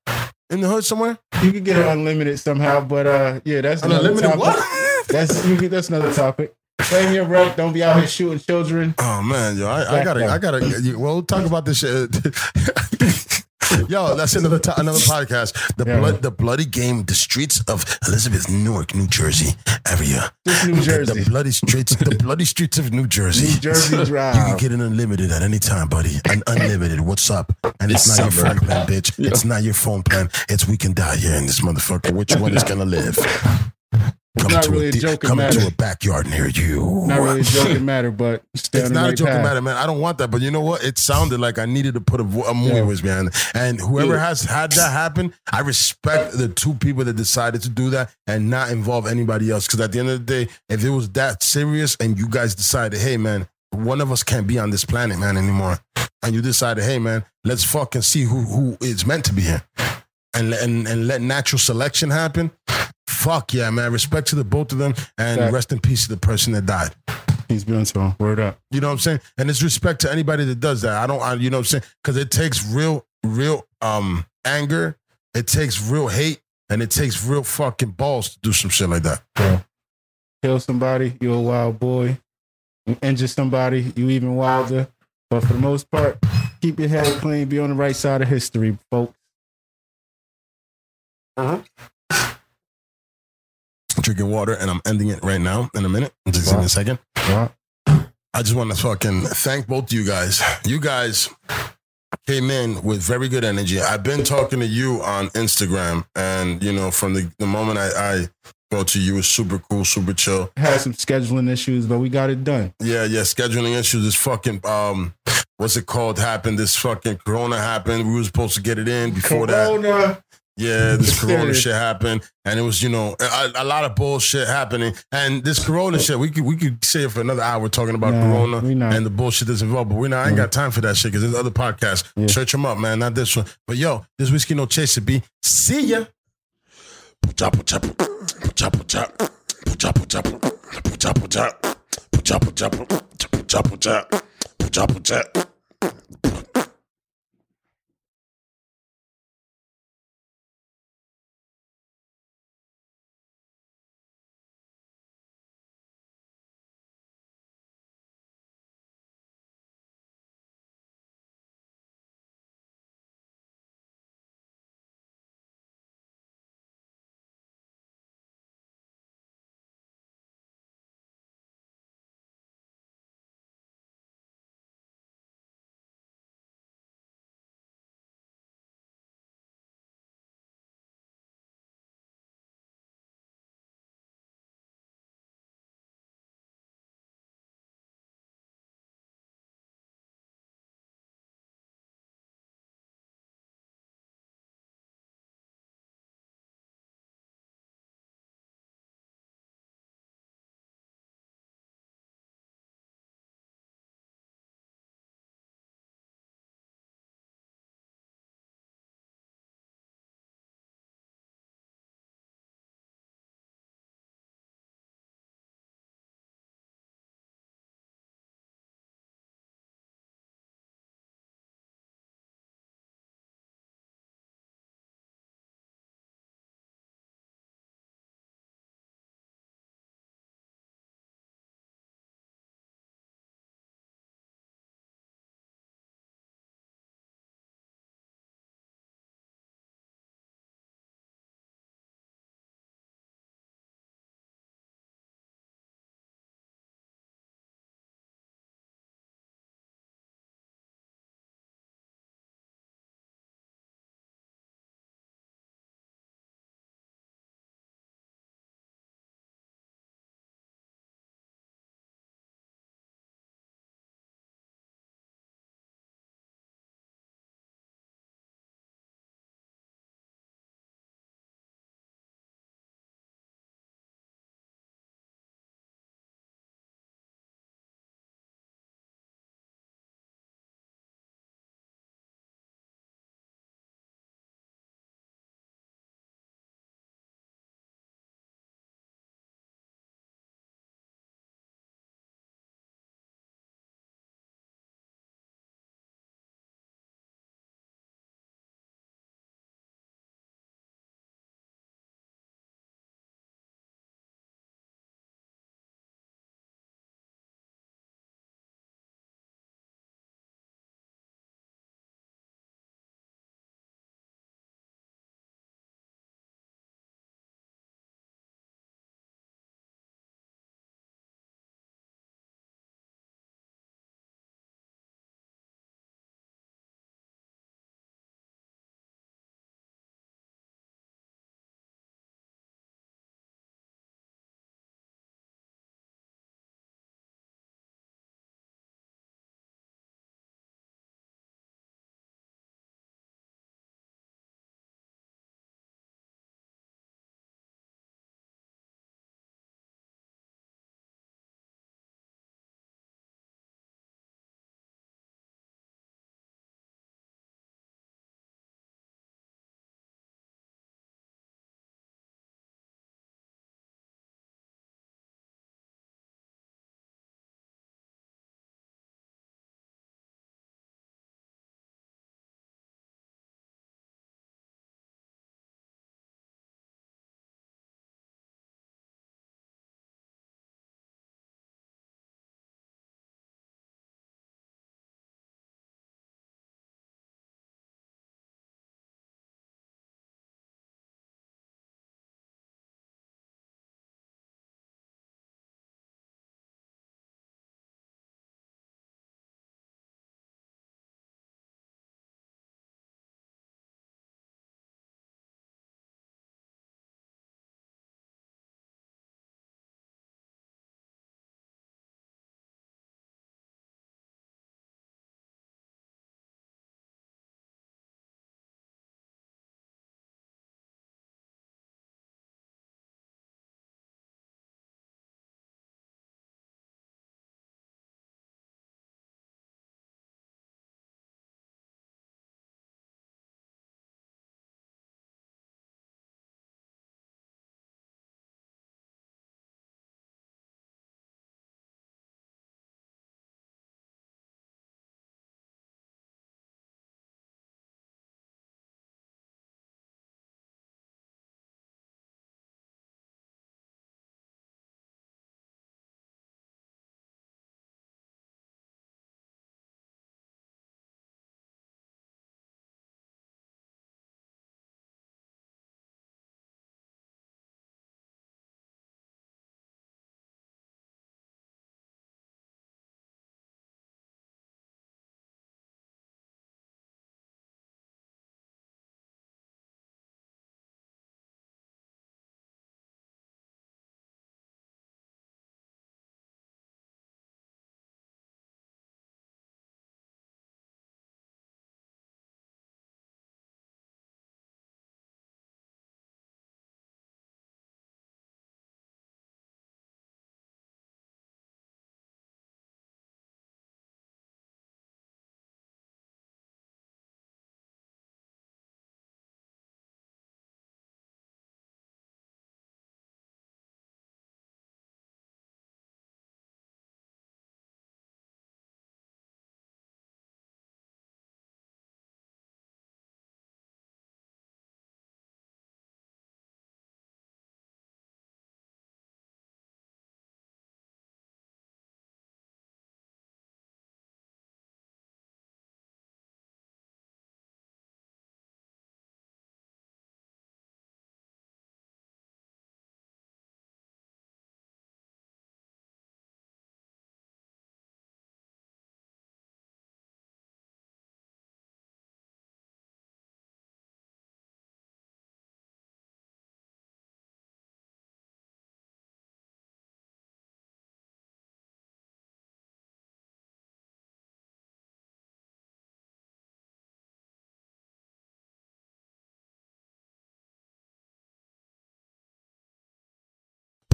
in the hood somewhere? You can get it unlimited somehow, but uh, yeah, that's another unlimited topic. what? That's you, that's another topic. Claim your right. Don't be out here shooting children. Oh man, yo, I, I gotta, I gotta. Well, we'll talk about this shit. yo, that's another to- another podcast. The Yeah. blood, the bloody game, the streets of Elizabeth, Newark, New Jersey area. Just New The, Jersey. the bloody streets, the bloody streets of New Jersey. New Jersey You can get an unlimited at any time, buddy. An unlimited. What's up? And it's, not your phone plan, bitch. It's not your phone plan. It's we can die here in this motherfucker. Which one is gonna live? Come not to really a joking come matter. to a backyard near you. Not really a joking matter, but It's not a right joking path. matter, man. I don't want that, but you know what? It sounded like I needed to put a, a movie Yeah. was behind it. And whoever Yeah. has had that happen, I respect the two people that decided to do that and not involve anybody else. Because at the end of the day, if it was that serious and you guys decided, hey, man, one of us can't be on this planet, man, anymore, and you decided, hey, man, let's fucking see who who is meant to be here, and and and let natural selection happen. Fuck yeah, man! Respect to the both of them, and Fact. rest in peace to the person that died. He's been so word up. You know what I'm saying? And it's respect to anybody that does that. I don't, I, you know what I'm saying? Because it takes real, real um anger. It takes real hate, and it takes real fucking balls to do some shit like that. Bro. Kill somebody, you're a wild boy. You Injure somebody, you even wilder. But for the most part, keep your head clean, be on the right side of history, folks. Drinking water, and I'm ending it right now in a minute. Just give me a second. Right? I just want to fucking thank both of you guys. You guys came in with very good energy. I've been talking to you on Instagram, and you know, from the, the moment I, I go to you, was super cool, super chill. Had some scheduling issues, but we got it done. Yeah, yeah, scheduling issues. This fucking um, what's it called? Happened. This fucking Corona happened. We were supposed to get it in before that. Yeah, this Corona shit happened, and it was you know a, a lot of bullshit happening. And this Corona shit, we could we could say for another hour talking about Nah, Corona and the bullshit that's involved. But we not. I ain't got time for that shit because there's other podcasts. Yeah. Search them up, man. Not this one. But yo, this whiskey no chase chaser be. See ya.